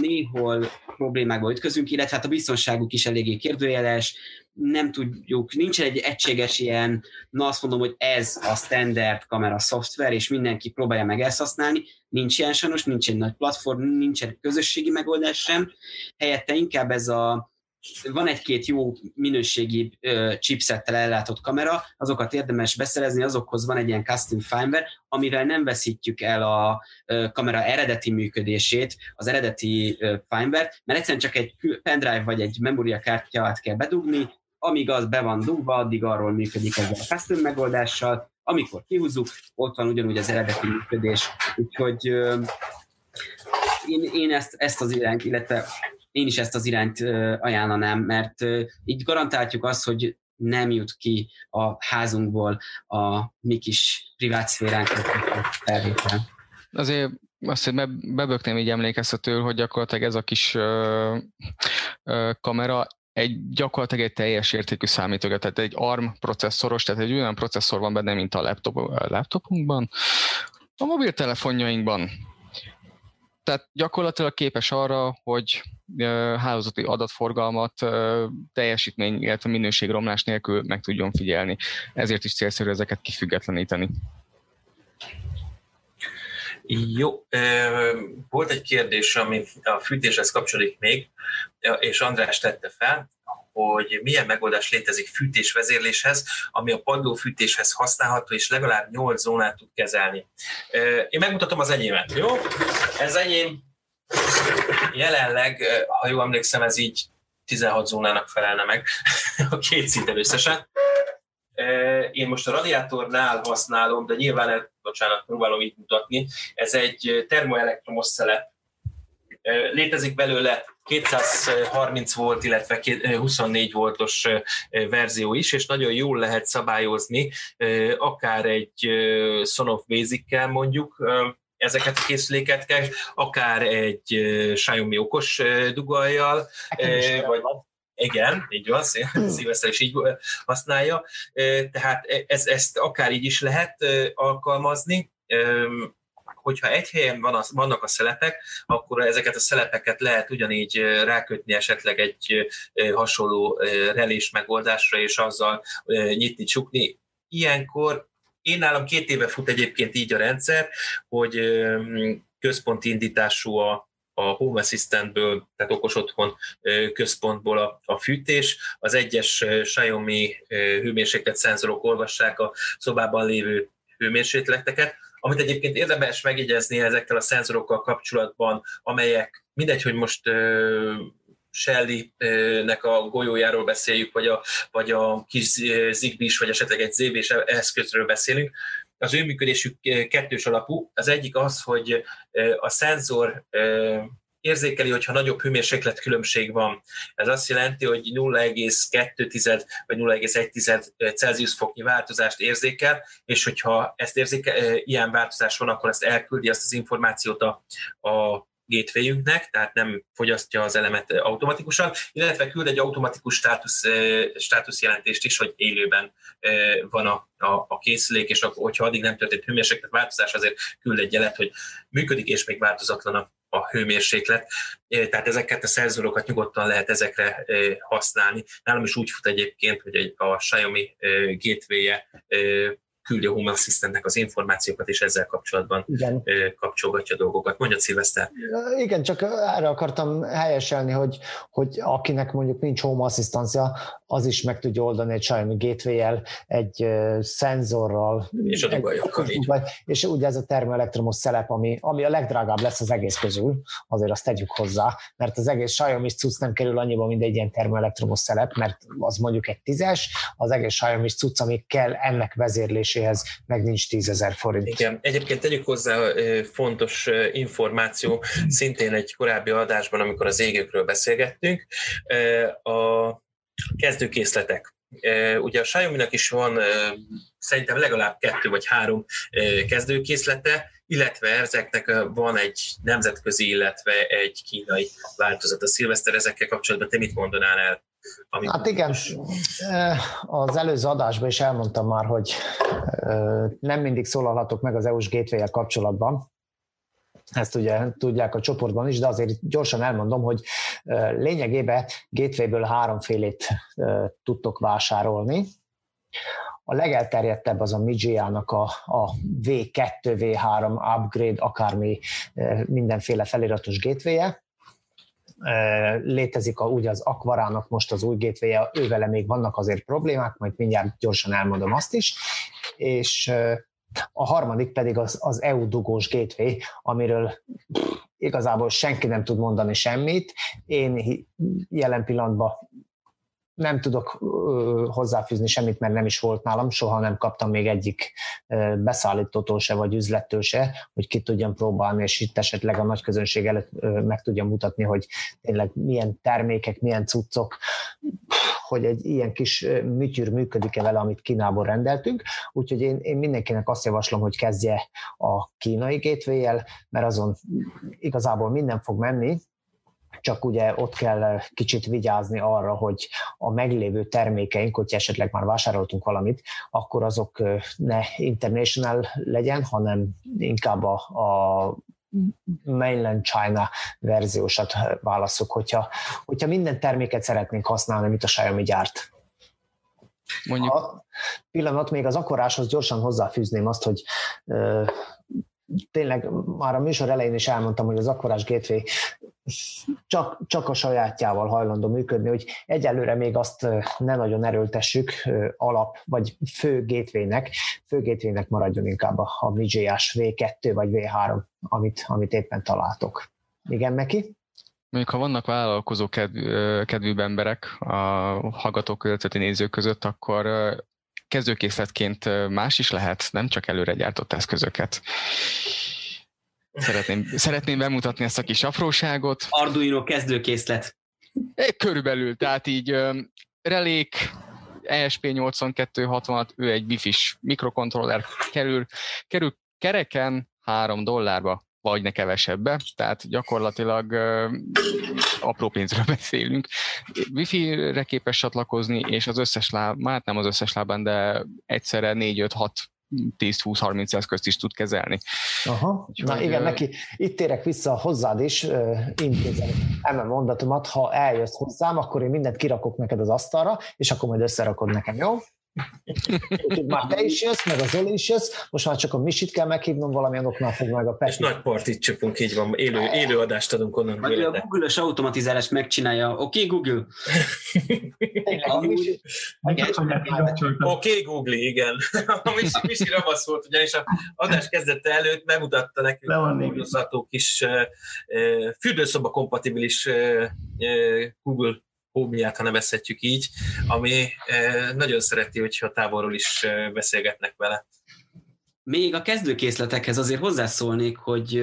S4: néhol problémákba ütközünk, illetve hát a biztonságuk is eléggé kérdőjeles, nem tudjuk, nincs egy egységes ilyen, na azt mondom, hogy ez a standard kamera szoftver, és mindenki próbálja meg ezt használni, nincs ilyen sajnos, nincs egy nagy platform, nincs egy közösségi megoldás sem, helyette inkább ez a van egy-két jó minőségi uh, chipsettel ellátott kamera, azokat érdemes beszerezni, azokhoz van egy ilyen custom firmware, amivel nem veszítjük el a uh, kamera eredeti működését, az eredeti uh, firmware, mert egyszerűen csak egy pendrive vagy egy memóriakártyát kell bedugni, amíg az be van dugva, addig arról működik ezzel a custom megoldással, amikor kihúzzuk, ott van ugyanúgy az eredeti működés. Úgyhogy én, én ezt, ezt az irányt, illetve én is ezt az irányt ajánlanám, mert így garantáljuk azt, hogy nem jut ki a házunkból a mi kis privát szféránk felvétel.
S7: Azért azt, hogy bebökném így emlékeztető, hogy gyakorlatilag ez a kis ö, ö, kamera egy gyakorlatilag egy teljes értékű számítógép, tehát egy ARM processzoros, tehát egy olyan processzor van benne, mint a, laptop, a laptopunkban, a mobiltelefonjainkban. Tehát gyakorlatilag képes arra, hogy hálózati adatforgalmat teljesítmény, illetve minőségromlás nélkül meg tudjon figyelni. Ezért is célszerű ezeket kifüggetleníteni.
S2: Jó, volt egy kérdés, ami a fűtéshez kapcsolódik még, és András tette fel, hogy milyen megoldás létezik fűtésvezérléshez, ami a padlófűtéshez használható, és legalább 8 zónát tud kezelni. Én megmutatom az enyémet, jó? Ez enyém jelenleg, ha jól emlékszem, ez így 16 zónának felelne meg <laughs> a két szinten összesen. Én most a radiátornál használom, de nyilván, bocsánat, próbálom így mutatni, ez egy termoelektromos szelet. Létezik belőle 230 volt, illetve 24 voltos verzió is, és nagyon jól lehet szabályozni, akár egy Sonoff Basic-kel mondjuk, ezeket a készüléket, akár egy Xiaomi okos dugajjal, vagy, igen, így van, szívesztel is így használja. Tehát e, ez, ezt akár így is lehet alkalmazni, hogyha egy helyen van az, vannak a szelepek, akkor ezeket a szelepeket lehet ugyanígy rákötni esetleg egy hasonló relés megoldásra, és azzal nyitni, csukni. Ilyenkor én nálam két éve fut egyébként így a rendszer, hogy központi indítású a, a Home Assistantből, tehát okos otthon központból a, a fűtés. Az egyes Xiaomi hőmérséklet szenzorok olvassák a szobában lévő hőmérsékleteket, amit egyébként érdemes megjegyezni ezekkel a szenzorokkal kapcsolatban, amelyek mindegy, hogy most Shelly-nek a golyójáról beszéljük, vagy a, vagy a kis zigbee vagy esetleg egy zv eszközről beszélünk, az ő működésük kettős alapú. Az egyik az, hogy a szenzor érzékeli, hogyha nagyobb hőmérséklet különbség van. Ez azt jelenti, hogy 0,2 vagy 0,1 Celsius foknyi változást érzékel, és hogyha ezt érzékel, ilyen változás van, akkor ezt elküldi azt az információt a, a gatewayünknek, tehát nem fogyasztja az elemet automatikusan, illetve küld egy automatikus státusz, státuszjelentést is, hogy élőben van a, a, a készülék, és akkor, hogyha addig nem történt hőmérséklet változás, azért küld egy jelet, hogy működik, és még változatlan a, a hőmérséklet. Tehát ezeket a szerzőrokat nyugodtan lehet ezekre használni. Nálam is úgy fut egyébként, hogy egy, a Xiaomi gateway-je küldi a Home Assistantnek az információkat, és ezzel kapcsolatban Igen. kapcsolgatja dolgokat. Mondja, Szilveszter.
S5: Igen, csak erre akartam helyeselni, hogy, hogy akinek mondjuk nincs Home Assistancia, az is meg tudja oldani egy Xiaomi gateway egy szenzorral.
S2: És a dugajokkal.
S5: És ugye ez a termoelektromos szelep, ami, ami a legdrágább lesz az egész közül, azért azt tegyük hozzá, mert az egész Xiaomi cucc nem kerül annyiba, mint egy ilyen termoelektromos szelep, mert az mondjuk egy tízes, az egész Xiaomi cucc, ami kell ennek vezérléséhez, meg nincs tízezer forint.
S2: Igen, egyébként tegyük hozzá fontos információ, szintén egy korábbi adásban, amikor az égőkről beszélgettünk, a kezdőkészletek. Ugye a Xiaomi-nak is van szerintem legalább kettő vagy három kezdőkészlete, illetve ezeknek van egy nemzetközi, illetve egy kínai változat. A szilveszter ezekkel kapcsolatban te mit mondanál el?
S5: Amit hát igen, az előző adásban is elmondtam már, hogy nem mindig szólalhatok meg az EU-s gateway kapcsolatban, ezt ugye tudják a csoportban is, de azért gyorsan elmondom, hogy lényegében Gatewayből háromfélét tudtok vásárolni. A legelterjedtebb az a Mijia-nak a, a V2, V3 upgrade, akármi mindenféle feliratos gateway. Létezik a, ugye az Aquarának most az új gateway ővele még vannak azért problémák, majd mindjárt gyorsan elmondom azt is, és a harmadik pedig az, az EU dugós gateway, amiről igazából senki nem tud mondani semmit. Én jelen pillanatban nem tudok hozzáfűzni semmit, mert nem is volt nálam, soha nem kaptam még egyik beszállítótól se, vagy üzlettől se, hogy ki tudjam próbálni, és itt esetleg a nagy közönség előtt meg tudjam mutatni, hogy tényleg milyen termékek, milyen cuccok, hogy egy ilyen kis műtyűr működik-e vele, amit Kínából rendeltünk. Úgyhogy én, én mindenkinek azt javaslom, hogy kezdje a kínai gateway mert azon igazából minden fog menni, csak ugye ott kell kicsit vigyázni arra, hogy a meglévő termékeink, hogyha esetleg már vásároltunk valamit, akkor azok ne international legyen, hanem inkább a, a mainland China verziósat válaszok, hogyha, hogyha minden terméket szeretnénk használni, mint a Xiaomi gyárt. Mondjuk. A pillanat még az akkoráshoz gyorsan hozzáfűzném azt, hogy tényleg már a műsor elején is elmondtam, hogy az akkorás gateway csak, csak a sajátjával hajlandó működni, hogy egyelőre még azt ne nagyon erőltessük alap, vagy fő gateway-nek, fő gateway-nek maradjon inkább a, VGS V2 vagy V3, amit, amit éppen találtok. Igen, Meki?
S7: Mondjuk, ha vannak vállalkozó kedv, kedvűbb emberek a hallgatók között, nézők között, akkor kezdőkészletként más is lehet, nem csak előre gyártott eszközöket. Szeretném, szeretném bemutatni ezt a kis apróságot.
S4: Arduino kezdőkészlet.
S7: Körülbelül, tehát így relék, ESP8266, ő egy bifis mikrokontroller, kerül, kerül kereken 3 dollárba vagy ne kevesebbe, tehát gyakorlatilag uh, apró pénzről <laughs> beszélünk. Wi-Fi-re képes csatlakozni, és az összes láb, hát nem az összes lábán, de egyszerre 4-5-6 10-20-30 eszközt is tud kezelni.
S5: Aha. Úgyhogy, Na igen, neki itt térek vissza hozzád is, uh, intézem eme mondatomat, ha eljössz hozzám, akkor én mindent kirakok neked az asztalra, és akkor majd összerakod nekem, jó? Úgyhogy már te is jössz, meg az Zoli is jössz, most már csak a Misit kell meghívnom, valamilyen oknál fog meg a Peti.
S2: És nagy partit csapunk, így van, élő, élő adást adunk onnan.
S4: Vagy a Google-ös automatizálást megcsinálja. Oké, okay, Google?
S2: Oké, okay, Google, igen. A Misi, Misi ravasz volt, ugyanis a adás kezdete előtt bemutatta nekünk a kis fürdőszoba kompatibilis Google hómiát, ha nevezhetjük így, ami eh, nagyon szereti, hogyha távolról is eh, beszélgetnek vele.
S4: Még a kezdőkészletekhez azért hozzászólnék, hogy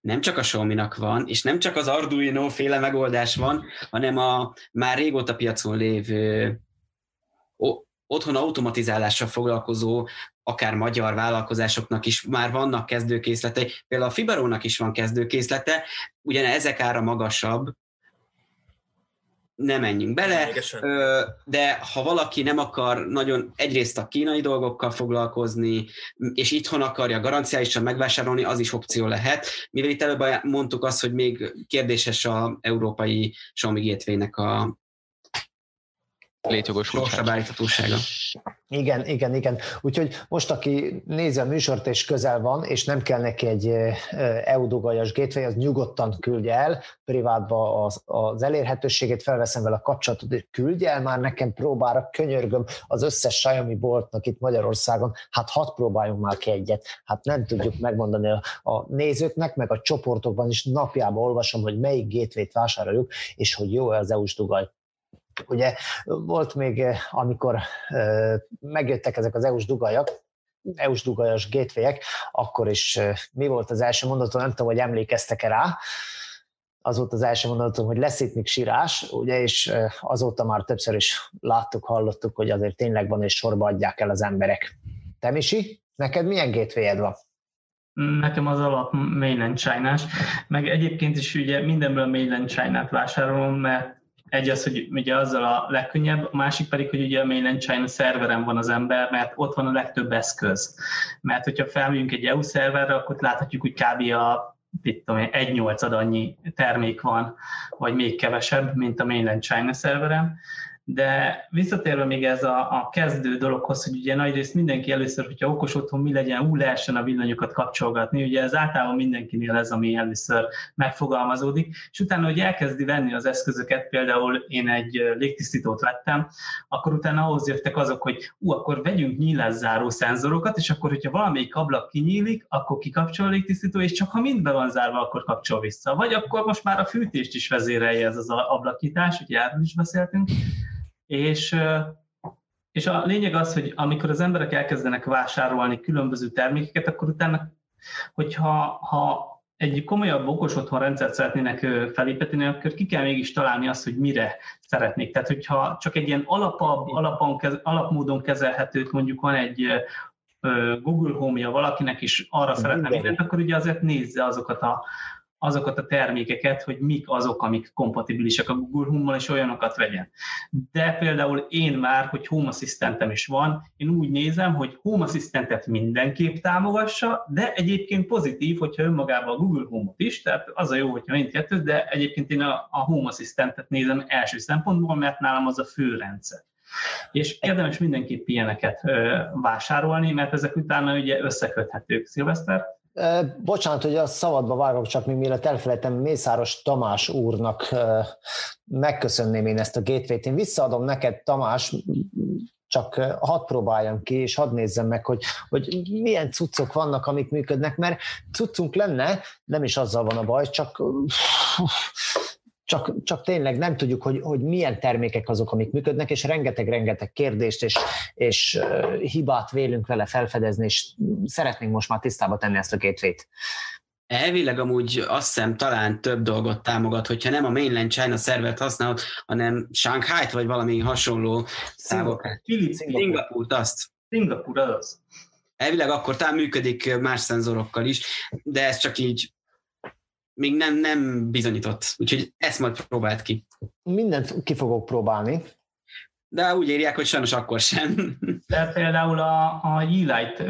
S4: nem csak a xiaomi van, és nem csak az Arduino féle megoldás van, hanem a már régóta piacon lévő otthon automatizálással foglalkozó akár magyar vállalkozásoknak is már vannak kezdőkészletei, például a Fibarónak is van kezdőkészlete, ugyan ezek ára magasabb, ne menjünk bele, de ha valaki nem akar nagyon egyrészt a kínai dolgokkal foglalkozni, és itthon akarja garanciálisan megvásárolni, az is opció lehet, mivel itt előbb mondtuk azt, hogy még kérdéses a európai Xiaomi Gateway-nek a létjogosultsága.
S5: Igen, igen, igen. Úgyhogy most, aki nézi a műsort és közel van, és nem kell neki egy EU dugajas gateway, az nyugodtan küldje el, privátba az, az elérhetőségét, felveszem vele a kapcsolatot, és küldje el már nekem próbára, könyörgöm az összes Xiaomi boltnak itt Magyarországon, hát hat próbáljunk már ki egyet. Hát nem tudjuk megmondani a, a nézőknek, meg a csoportokban is napjában olvasom, hogy melyik gateway-t vásároljuk, és hogy jó az EU-s dugaj. Ugye volt még, eh, amikor eh, megjöttek ezek az EU-s dugajak, EU-s dugajas gateway akkor is eh, mi volt az első mondatom, nem tudom, hogy emlékeztek-e rá, az volt az első mondatom, hogy lesz itt még sírás, ugye, és azóta már többször is láttuk, hallottuk, hogy azért tényleg van, és sorba adják el az emberek. Te, Misi, neked milyen gateway van?
S3: Nekem az alap mainland china meg egyébként is ugye mindenből mainland China-t vásárolom, mert egy az, hogy ugye azzal a legkönnyebb, a másik pedig, hogy ugye a mainland China szerveren van az ember, mert ott van a legtöbb eszköz. Mert hogyha felmegyünk egy EU szerverre, akkor láthatjuk, hogy kb. a tudom egy nyolcad annyi termék van, vagy még kevesebb, mint a mainland China szerveren. De visszatérve még ez a, a kezdő dologhoz, hogy ugye nagyrészt mindenki először, hogyha okos otthon mi legyen, úgy lehessen a villanyokat kapcsolgatni, ugye ez általában mindenkinél ez, ami először megfogalmazódik, és utána, hogy elkezdi venni az eszközöket, például én egy légtisztítót vettem, akkor utána ahhoz jöttek azok, hogy ú, akkor vegyünk nyílászáró szenzorokat, és akkor, hogyha valamelyik ablak kinyílik, akkor kikapcsol a légtisztító, és csak ha mind be van zárva, akkor kapcsol vissza. Vagy akkor most már a fűtést is vezérelje ez az ablakítás, ugye erről is beszéltünk, és, és a lényeg az, hogy amikor az emberek elkezdenek vásárolni különböző termékeket, akkor utána, hogyha ha egy komolyabb okos otthon rendszert szeretnének felépíteni, akkor ki kell mégis találni azt, hogy mire szeretnék. Tehát, hogyha csak egy ilyen alapabb, alapon, alapmódon kezelhetőt, mondjuk van egy Google Home-ja valakinek is arra szeretne mindent, akkor ugye azért nézze azokat a azokat a termékeket, hogy mik azok, amik kompatibilisek a Google Home-mal, és olyanokat vegyen. De például én már, hogy Home Assistentem is van, én úgy nézem, hogy Home Assistentet mindenképp támogassa, de egyébként pozitív, hogyha önmagában a Google Home-ot is, tehát az a jó, hogyha mindkettő, de egyébként én a, Home Assistentet nézem első szempontból, mert nálam az a fő rendszer. És érdemes mindenképp ilyeneket vásárolni, mert ezek utána ugye összeköthetők. Szilveszter?
S5: Bocsánat, hogy a szabadba vágok, csak még mielőtt elfelejtem, Mészáros Tamás úrnak megköszönném én ezt a gateway-t. Én visszaadom neked, Tamás, csak hadd próbáljam ki, és hadd nézzem meg, hogy, hogy milyen cuccok vannak, amik működnek, mert cuccunk lenne, nem is azzal van a baj, csak csak, csak tényleg nem tudjuk, hogy, hogy milyen termékek azok, amik működnek, és rengeteg-rengeteg kérdést és, és hibát vélünk vele felfedezni, és szeretnénk most már tisztába tenni ezt a gateway-t.
S4: Elvileg amúgy azt hiszem talán több dolgot támogat, hogyha nem a mainland China szervert használod, hanem Shanghai-t vagy valami hasonló
S3: szávokat.
S4: Szingapurt, azt.
S3: Szingapur az.
S4: Elvileg akkor talán működik más szenzorokkal is, de ez csak így még nem, nem bizonyított. Úgyhogy ezt majd próbált ki.
S5: Mindent ki fogok próbálni.
S4: De úgy írják, hogy sajnos akkor sem.
S3: De például a, a Yeelight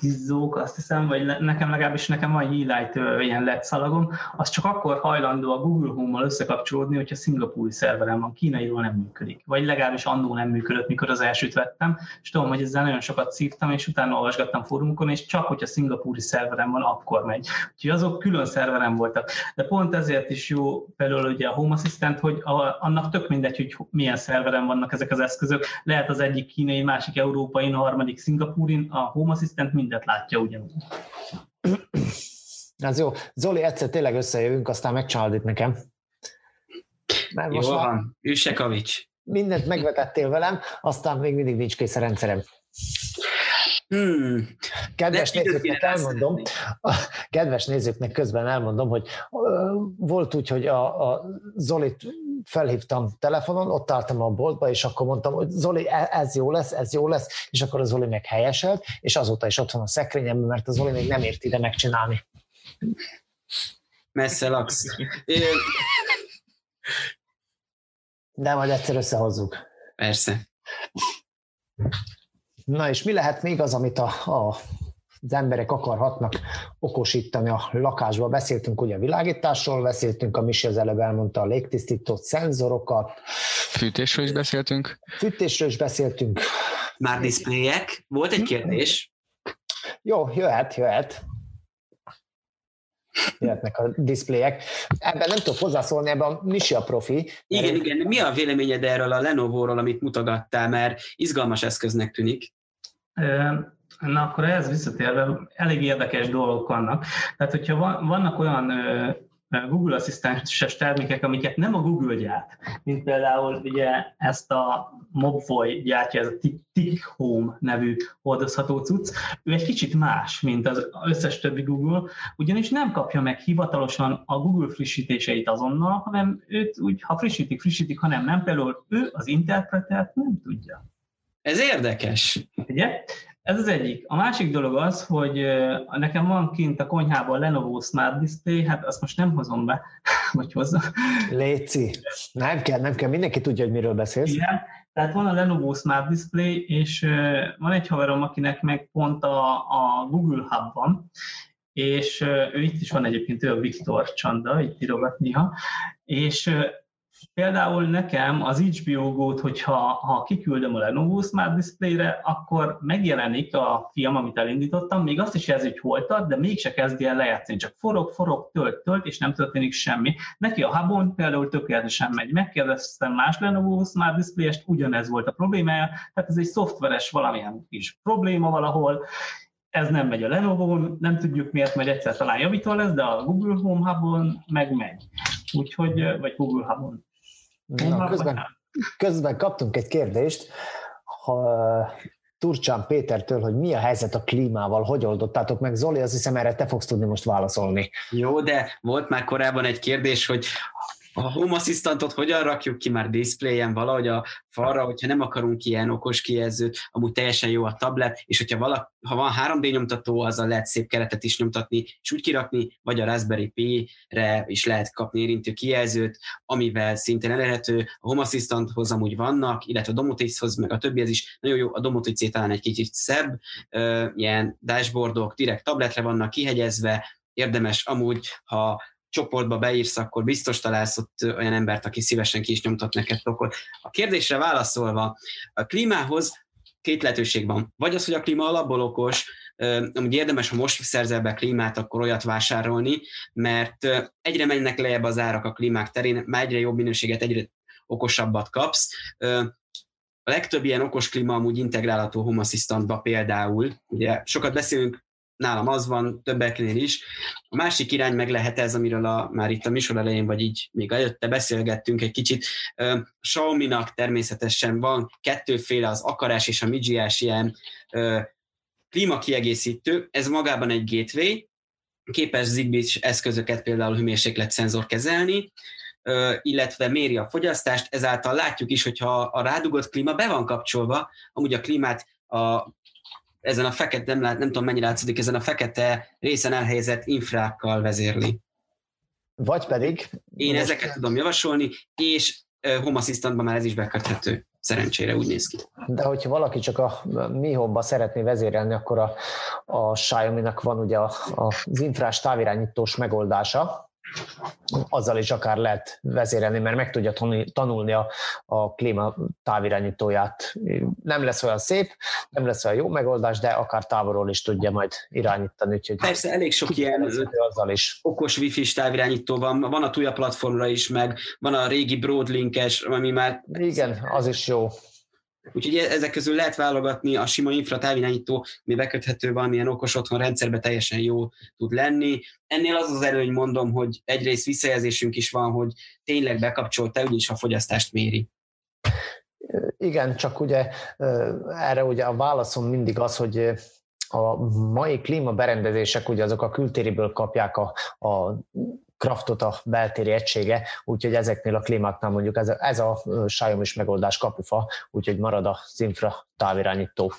S3: izzók, azt hiszem, vagy nekem legalábbis nekem van Yeelight ilyen LED szalagom, az csak akkor hajlandó a Google Home-mal összekapcsolódni, hogyha szingapúri szerverem van, kínairól nem működik. Vagy legalábbis annó nem működött, mikor az elsőt vettem, és tudom, hogy ezzel nagyon sokat szívtam, és utána olvasgattam fórumokon, és csak hogyha szingapúri szerverem van, akkor megy. Úgyhogy azok külön szerverem voltak. De pont ezért is jó például ugye a Home Assistant, hogy a, annak tök mindegy, hogy milyen szerverem vannak ezek az eszközök. Lehet az egyik kínai, másik európai, a harmadik szingapúrin, a Home Assistant mindet látja ugyanúgy. <clears throat>
S5: Ez jó. Zoli, egyszer tényleg összejövünk, aztán megcsinálod itt nekem.
S4: Mert most jó van, Üsse Kavics.
S5: Mindent megvetettél velem, aztán még mindig nincs kész a rendszerem.
S4: Hmm.
S5: Kedves
S4: De
S5: nézőknek elmondom, <laughs> kedves nézőknek közben elmondom, hogy volt úgy, hogy a, a Zolit felhívtam telefonon, ott álltam a boltba, és akkor mondtam, hogy Zoli, e- ez jó lesz, ez jó lesz, és akkor a Zoli meg helyeselt, és azóta is ott van a szekrényemben, mert a Zoli még nem ért ide megcsinálni.
S4: Messze laksz.
S5: De majd egyszer összehozzuk.
S4: Persze.
S5: Na és mi lehet még az, amit a, a, az emberek akarhatnak okosítani a lakásba? Beszéltünk ugye a világításról, beszéltünk, a Misi az előbb elmondta a légtisztító szenzorokat,
S7: Fűtésről is beszéltünk.
S5: fűtésről is beszéltünk.
S4: Már diszpléjek. Volt egy kérdés.
S5: Jó, jöhet, jöhet. Jöhetnek a diszpléjek. Ebben nem tudok hozzászólni, ebben a Misi a profi.
S4: Igen, igen. Mi a véleményed erről a Lenovo-ról, amit mutogattál, mert izgalmas eszköznek tűnik.
S3: Na akkor ehhez visszatérve elég érdekes dolgok vannak. Tehát, hogyha van, vannak olyan Google asszisztenses termékek, amiket nem a Google gyárt, mint például ugye ezt a Mobvoi gyártja, ez a Tick Home nevű hordozható cucc, ő egy kicsit más, mint az összes többi Google, ugyanis nem kapja meg hivatalosan a Google frissítéseit azonnal, hanem őt úgy, ha frissítik, frissítik, ha nem, nem. Például ő az interpretert nem tudja.
S4: Ez érdekes.
S3: Ugye? Ez az egyik. A másik dolog az, hogy nekem van kint a konyhában a Lenovo Smart Display, hát azt most nem hozom be, <laughs> vagy hozzá.
S5: Léci. Nem kell, nem kell, mindenki tudja, hogy miről beszélsz.
S3: Igen, tehát van a Lenovo Smart Display, és van egy haverom, akinek meg pont a, a Google Hub van, és ő itt is van egyébként, ő a Viktor Csanda, itt írogat néha, és Például nekem az HBO Go-t, hogyha ha kiküldöm a Lenovo Smart Display-re, akkor megjelenik a film, amit elindítottam, még azt is jelzi, hogy hol tart, de mégse kezdi el lejátszani, csak forog, forog, tölt, tölt, és nem történik semmi. Neki a hubon például tökéletesen megy. Megkérdeztem más Lenovo Smart Display-est, ugyanez volt a problémája, tehát ez egy szoftveres valamilyen kis probléma valahol, ez nem megy a lenovo nem tudjuk miért, majd egyszer talán javítva lesz, de a Google Home Hubon meg megy. Úgyhogy, vagy Google Hubon.
S5: Na, közben, közben kaptunk egy kérdést, ha, Turcsán Pétertől, hogy mi a helyzet a klímával, hogy oldottátok meg. Zoli, azt hiszem erre te fogsz tudni most válaszolni.
S4: Jó, de volt már korábban egy kérdés, hogy a Home Assistantot hogyan rakjuk ki? Már displayen valahogy a falra, hogyha nem akarunk ilyen okos kijelzőt, amúgy teljesen jó a tablet, és hogyha vala, ha van 3D nyomtató, azzal lehet szép keretet is nyomtatni, és úgy kirakni, vagy a Raspberry Pi-re is lehet kapni érintő kijelzőt, amivel szintén elérhető. A Home Assistanthoz amúgy vannak, illetve a Domotichoz, meg a többihez is. Nagyon jó, a Domoticé talán egy kicsit szebb, ilyen dashboardok direkt tabletre vannak kihegyezve, érdemes amúgy, ha csoportba beírsz, akkor biztos találsz ott olyan embert, aki szívesen ki is nyomtat neked tokot. A kérdésre válaszolva, a klímához két lehetőség van. Vagy az, hogy a klíma alapból okos, amúgy érdemes, ha most szerzel be klímát, akkor olyat vásárolni, mert egyre mennek lejjebb az árak a klímák terén, már egyre jobb minőséget, egyre okosabbat kapsz. A legtöbb ilyen okos klíma amúgy integrálható Home például. Ugye sokat beszélünk nálam az van, többeknél is. A másik irány meg lehet ez, amiről a, már itt a műsor elején, vagy így még előtte beszélgettünk egy kicsit. Xiaomi-nak természetesen van kettőféle, az akarás és a midzsiás ilyen klímakiegészítő. Ez magában egy gateway, képes zigbee eszközöket, például hőmérséklet kezelni, illetve méri a fogyasztást, ezáltal látjuk is, hogyha a rádugott klíma be van kapcsolva, amúgy a klímát a ezen a fekete, nem, lát, nem tudom mennyi látszódik, ezen a fekete részen elhelyezett infrákkal vezérli.
S5: Vagy pedig...
S4: Én most... ezeket tudom javasolni, és Home Assistantban már ez is beköthető. Szerencsére úgy néz ki.
S5: De hogyha valaki csak a Mi Home-ba szeretné vezérelni, akkor a, a Xiaomi-nak van ugye a, a, az infrás távirányítós megoldása, azzal is akár lehet vezérelni, mert meg tudja tanulni a, a klíma távirányítóját. Nem lesz olyan szép, nem lesz olyan jó megoldás, de akár távolról is tudja majd irányítani. Úgyhogy
S4: Persze, elég sok ilyen
S5: azzal is.
S4: okos wifi távirányító van, van a Tuya platformra is, meg van a régi Broadlinkes, ami már...
S5: Igen, az is jó.
S4: Úgyhogy e- ezek közül lehet válogatni, a sima infra távirányító, mi beköthető valamilyen okos otthon rendszerbe teljesen jó tud lenni. Ennél az az előny mondom, hogy egyrészt visszajelzésünk is van, hogy tényleg bekapcsolt, te úgyis a fogyasztást méri.
S5: Igen, csak ugye erre ugye a válaszom mindig az, hogy a mai klímaberendezések ugye azok a kültériből kapják a, a kraftot a beltéri egysége, úgyhogy ezeknél a klímáknál mondjuk ez a, ez a sájom is megoldás kapufa, úgyhogy marad a infra távirányító.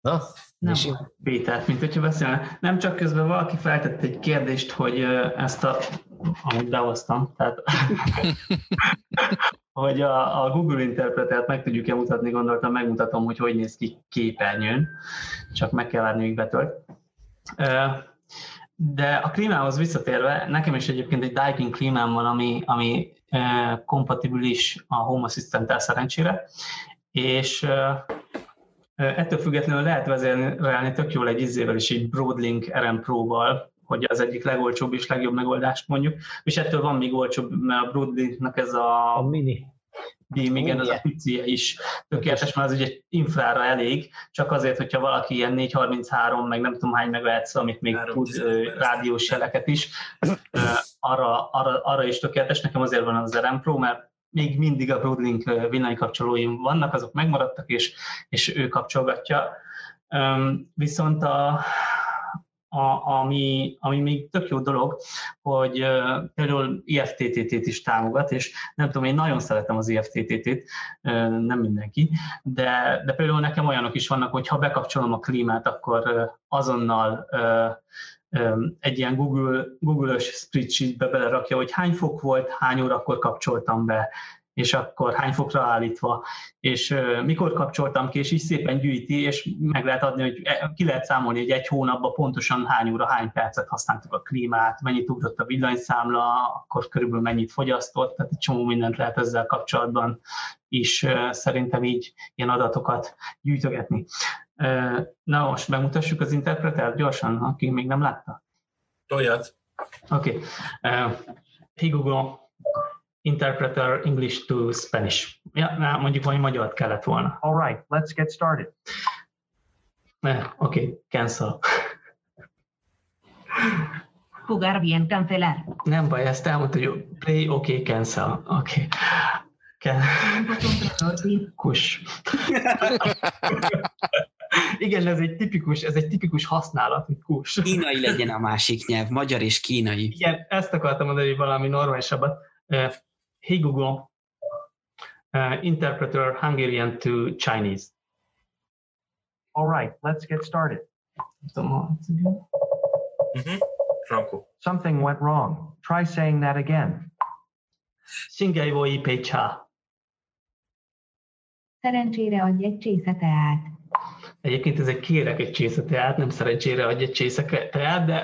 S3: Na, nem, Péter, mint hogyha beszélne. Nem csak közben valaki feltett egy kérdést, hogy ezt a, amit behoztam, tehát <laughs> hogy a, a Google Interpretert meg tudjuk-e mutatni, gondoltam, megmutatom, hogy hogy néz ki képernyőn, csak meg kell várni, míg betölt. De a klímához visszatérve, nekem is egyébként egy Daikin klímám van, ami, ami kompatibilis a Home assistant szerencsére, és ettől függetlenül lehet vezérelni tök jól egy izzével is, egy Broadlink RM Pro-val, hogy az egyik legolcsóbb és legjobb megoldást mondjuk, és ettől van még olcsóbb, mert a Broadlinknak ez a...
S5: A mini.
S3: Beam, igen, az a picie is tökéletes, mert az ugye infrára elég, csak azért, hogyha valaki ilyen 433, meg nem tudom hány megahertz, amit még tud rádiós jeleket is, arra, arra, arra is tökéletes. Nekem azért van az RM Pro, mert még mindig a Broadlink villanykapcsolóim vannak, azok megmaradtak, és, és ő kapcsolgatja. Viszont a, a, ami, ami még tök jó dolog, hogy uh, például IFTTT-t is támogat, és nem tudom, én nagyon szeretem az IFTTT-t, uh, nem mindenki, de, de például nekem olyanok is vannak, hogy ha bekapcsolom a klímát, akkor uh, azonnal egy ilyen Google, Google-ös spreadsheetbe belerakja, hogy hány fok volt, hány órakor kapcsoltam be, és akkor hány fokra állítva, és mikor kapcsoltam ki, és így szépen gyűjti, és meg lehet adni, hogy e, ki lehet számolni, hogy egy hónapban pontosan hány óra, hány percet használtuk a klímát, mennyit ugrott a villanyszámla, akkor körülbelül mennyit fogyasztott, tehát egy csomó mindent lehet ezzel kapcsolatban is szerintem így ilyen adatokat gyűjtögetni. Na most megmutassuk az interpretert gyorsan, aki még nem látta.
S2: Toljad.
S3: Oké. Okay. Uh, hey Google, interpreter English to Spanish. Ja, na, mondjuk valami magyar kellett volna.
S8: All right, let's get started.
S3: Eh, okay, cancel.
S6: Jugar bien, cancelar.
S3: Nem baj, ezt elmondta, hogy play, okay, cancel. Okay. Kus. <laughs> Igen, ez egy tipikus, ez egy tipikus használat, hogy kus.
S4: Kínai legyen a másik nyelv, magyar és kínai.
S3: Igen, ezt akartam mondani, hogy valami normálisabbat. Uh, hey Google, uh, interpreter Hungarian to Chinese.
S8: All right, let's get started.
S2: Mm-hmm. Franco.
S8: Something went wrong. Try saying that again.
S3: Singaivo Pecha.
S6: Szerencsére adj egy csésze teát.
S3: Egyébként ez egy kérek egy csésze teát, nem szerencsére adj egy csésze teát, de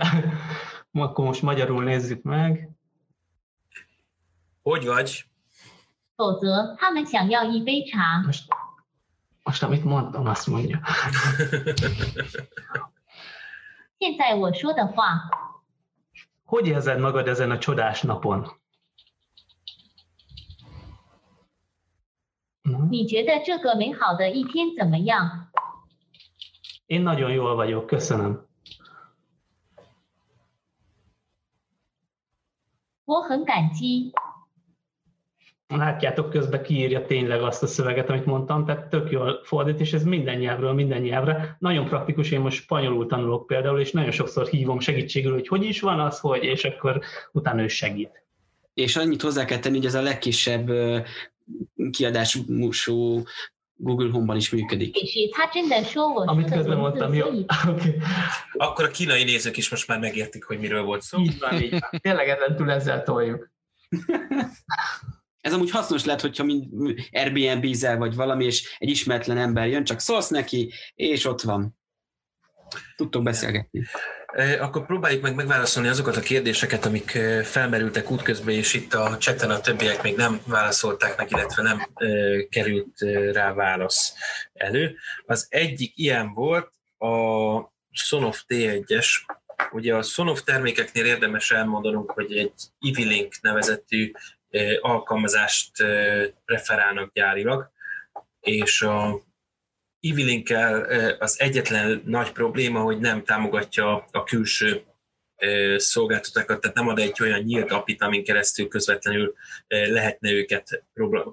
S3: akkor <laughs> most magyarul nézzük meg.
S2: Hogy vagy?
S6: 否则他们想要一杯茶。
S3: Most, most amit mondtam, azt mondja. <laughs>
S6: 现在我说的话。
S3: Hogy érzed magad ezen a csodás napon?
S6: 你觉得这个美好的一天怎么样
S3: ？Én nagyon jól vagyok, köszönöm.
S6: 我很感激。
S3: Látjátok, közben kiírja tényleg azt a szöveget, amit mondtam, tehát tök jól fordít, és ez minden nyelvről, minden nyelvre. Nagyon praktikus, én most spanyolul tanulok például, és nagyon sokszor hívom segítségül, hogy hogy is van az, hogy, és akkor utána ő segít.
S4: És annyit hozzá kell tenni, hogy ez a legkisebb kiadású Google Home-ban is működik.
S3: Amit közben mondtam, jó. <laughs> Okay.
S2: Akkor a kínai nézők is most már megértik, hogy miről volt szó.
S3: Így van, így van. Tényleg ezen ezzel toljuk.
S4: Ez amúgy hasznos lehet, hogyha mind Airbnb-zel vagy valami, és egy ismeretlen ember jön, csak szólsz neki, és ott van. Tudtok beszélgetni.
S2: Akkor próbáljuk meg megválaszolni azokat a kérdéseket, amik felmerültek útközben, és itt a cseten a többiek még nem válaszolták meg, illetve nem került rá válasz elő. Az egyik ilyen volt a Sonoff T1-es, Ugye a Sonoff termékeknél érdemes elmondanunk, hogy egy Ivilink nevezetű alkalmazást preferálnak gyárilag, és a Ivilinkkel az egyetlen nagy probléma, hogy nem támogatja a külső szolgáltatókat, tehát nem ad egy olyan nyílt apit, amin keresztül közvetlenül lehetne őket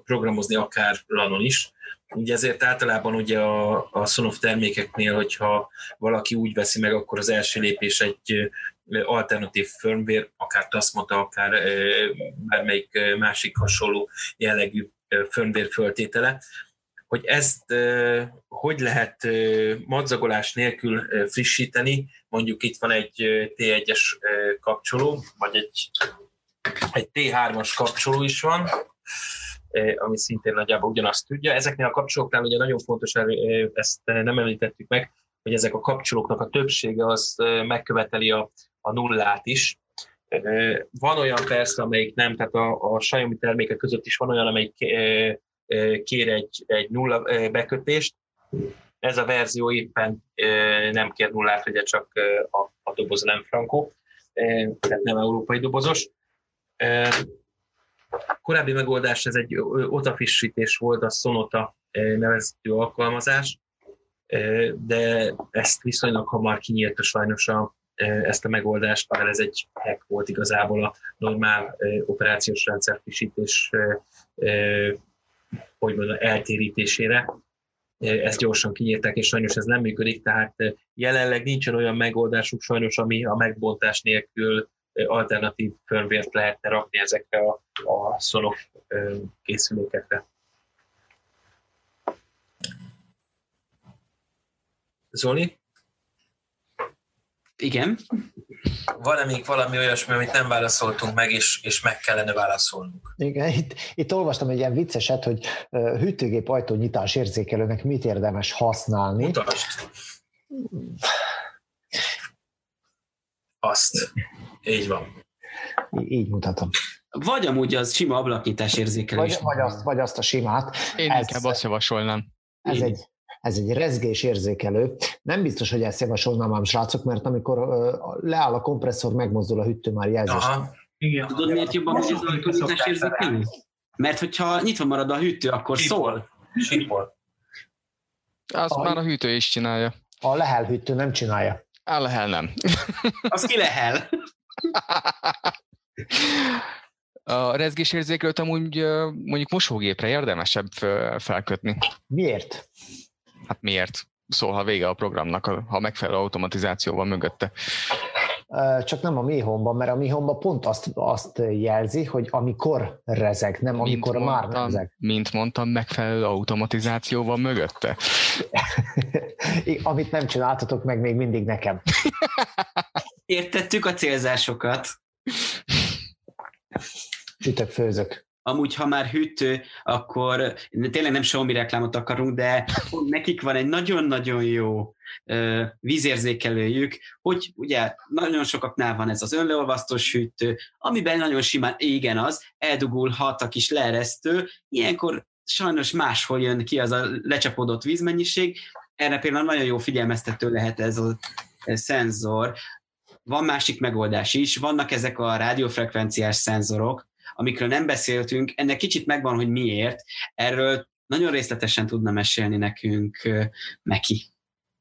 S2: programozni akár lanon is. Ugye ezért általában ugye a, a Sonoff termékeknél, hogyha valaki úgy veszi meg, akkor az első lépés egy alternatív firmware, akár Tasmata, akár bármelyik másik hasonló jellegű firmware föltétele, hogy ezt hogy lehet madzagolás nélkül frissíteni, mondjuk itt van egy T1-es kapcsoló, vagy egy, egy T3-as kapcsoló is van, ami szintén nagyjából ugyanazt tudja. Ezeknél a kapcsolóknál ugye nagyon fontos, ezt nem említettük meg, hogy ezek a kapcsolóknak a többsége az megköveteli a, a nullát is. Van olyan persze, amelyik nem, tehát a, a Xiaomi termékek között is van olyan, amelyik kér egy, egy nulla bekötést. Ez a verzió éppen nem kér nullát, ugye csak a, a doboz nem frankó, tehát nem európai dobozos. Korábbi megoldás, ez egy otafissítés volt, a Sonota nevezetű alkalmazás, de ezt viszonylag hamar kinyírta sajnos a, ezt a megoldást, mert ez egy hack volt igazából a normál operációs rendszer frissítés hogy mondjam, eltérítésére. Ezt gyorsan kinyírták, és sajnos ez nem működik, tehát jelenleg nincsen olyan megoldásuk sajnos, ami a megbontás nélkül alternatív firmware lehetne rakni ezekre a, a Sonoff készülékekre. Zoli?
S4: Igen.
S2: Van-e még valami olyasmi, amit nem válaszoltunk meg, és, és meg kellene válaszolnunk?
S5: Igen, itt, itt olvastam egy ilyen vicceset, hogy hűtőgép ajtónyitás érzékelőnek mit érdemes használni.
S2: Mutasd. Azt. Így van.
S5: Így mutatom.
S4: Vagy amúgy az sima ablaknyitás érzékelés.
S5: Vagy, vagy, azt, vagy azt a simát.
S7: Én
S5: Ez-
S7: inkább azt javasolnám.
S5: Ez egy, ez egy rezgés érzékelő. Nem biztos, hogy ezt javasolnám ám, srácok, mert amikor leáll a kompresszor, megmozdul a hütő már jelzés.
S2: Aha.
S3: Igen.
S4: Tudod, miért jobban megy ez a ablaknyitás érzékelő? Mert hogyha nyitva marad a hűtő, akkor szól.
S2: Sípol.
S7: Azt
S5: Aj.
S7: már a hűtő is csinálja.
S5: A lehel hűtő nem csinálja.
S7: Á, lehel nem. <laughs>
S4: Az ki lehel. <laughs>
S7: A rezgésérzékelőt amúgy mondjuk mosógépre érdemesebb felkötni.
S5: Miért?
S7: Hát miért? Szól, ha vége a programnak, ha megfelelő automatizáció van mögötte.
S5: Csak nem a Mi Home-ban, mert a Mi Home-ban pont azt, azt jelzi, hogy amikor rezeg, nem amikor
S7: mint
S5: már
S7: mondtam,
S5: rezeg.
S7: Mint mondtam, megfelelő automatizáció van mögötte. <laughs>
S5: Amit nem csináltatok meg még mindig nekem.
S4: Értettük a célzásokat.
S5: Sütök, főzök.
S4: Amúgy, ha már hűtő, akkor tényleg nem Xiaomi reklámot akarunk, de nekik van egy nagyon-nagyon jó vízérzékelőjük, hogy ugye nagyon sokaknál van ez az önleolvasztós hűtő, amiben nagyon simán, igen az, eldugulhat a kis leeresztő, ilyenkor sajnos máshol jön ki az a lecsapódott vízmennyiség, erre például nagyon jó figyelmeztető lehet ez a ez szenzor. Van másik megoldás is, vannak ezek a rádiófrekvenciás szenzorok, amikről nem beszéltünk, ennek kicsit megvan, hogy miért. Erről nagyon részletesen tudna mesélni nekünk Meki.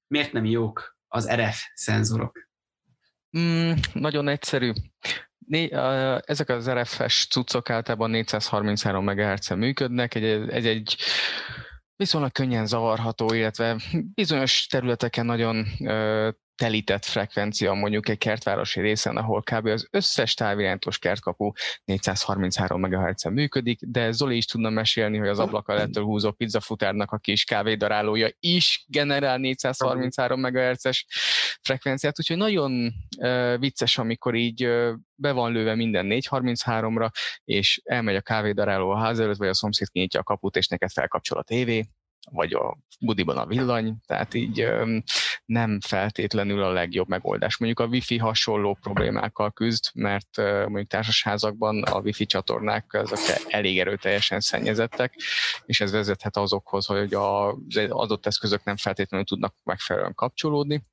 S4: Miért nem jók az RF szenzorok?
S7: Mm, nagyon egyszerű. Né, ezek az RF-es cuccok általában 433 MHz-en működnek, egy, ez egy viszonylag könnyen zavarható, illetve bizonyos területeken nagyon telített frekvencia, mondjuk egy kertvárosi részen, ahol kb. az összes távirányítós kertkapu 433 MHz-en működik, de Zoli is tudna mesélni, hogy az ablak alettől húzó pizzafutárnak a kis kávédarálója is generál 433 MHz-es frekvenciát, úgyhogy nagyon uh, vicces, amikor így uh, be van lőve minden 433-ra, és elmegy a kávédaráló a ház előtt, vagy a szomszéd kinyitja a kaput, és neked felkapcsol a tévé, vagy a budiban a villany, tehát így nem feltétlenül a legjobb megoldás. Mondjuk a wifi hasonló problémákkal küzd, mert mondjuk társasházakban a wifi csatornák azok elég erőteljesen szennyezettek, és ez vezethet azokhoz, hogy az adott eszközök nem feltétlenül tudnak megfelelően kapcsolódni,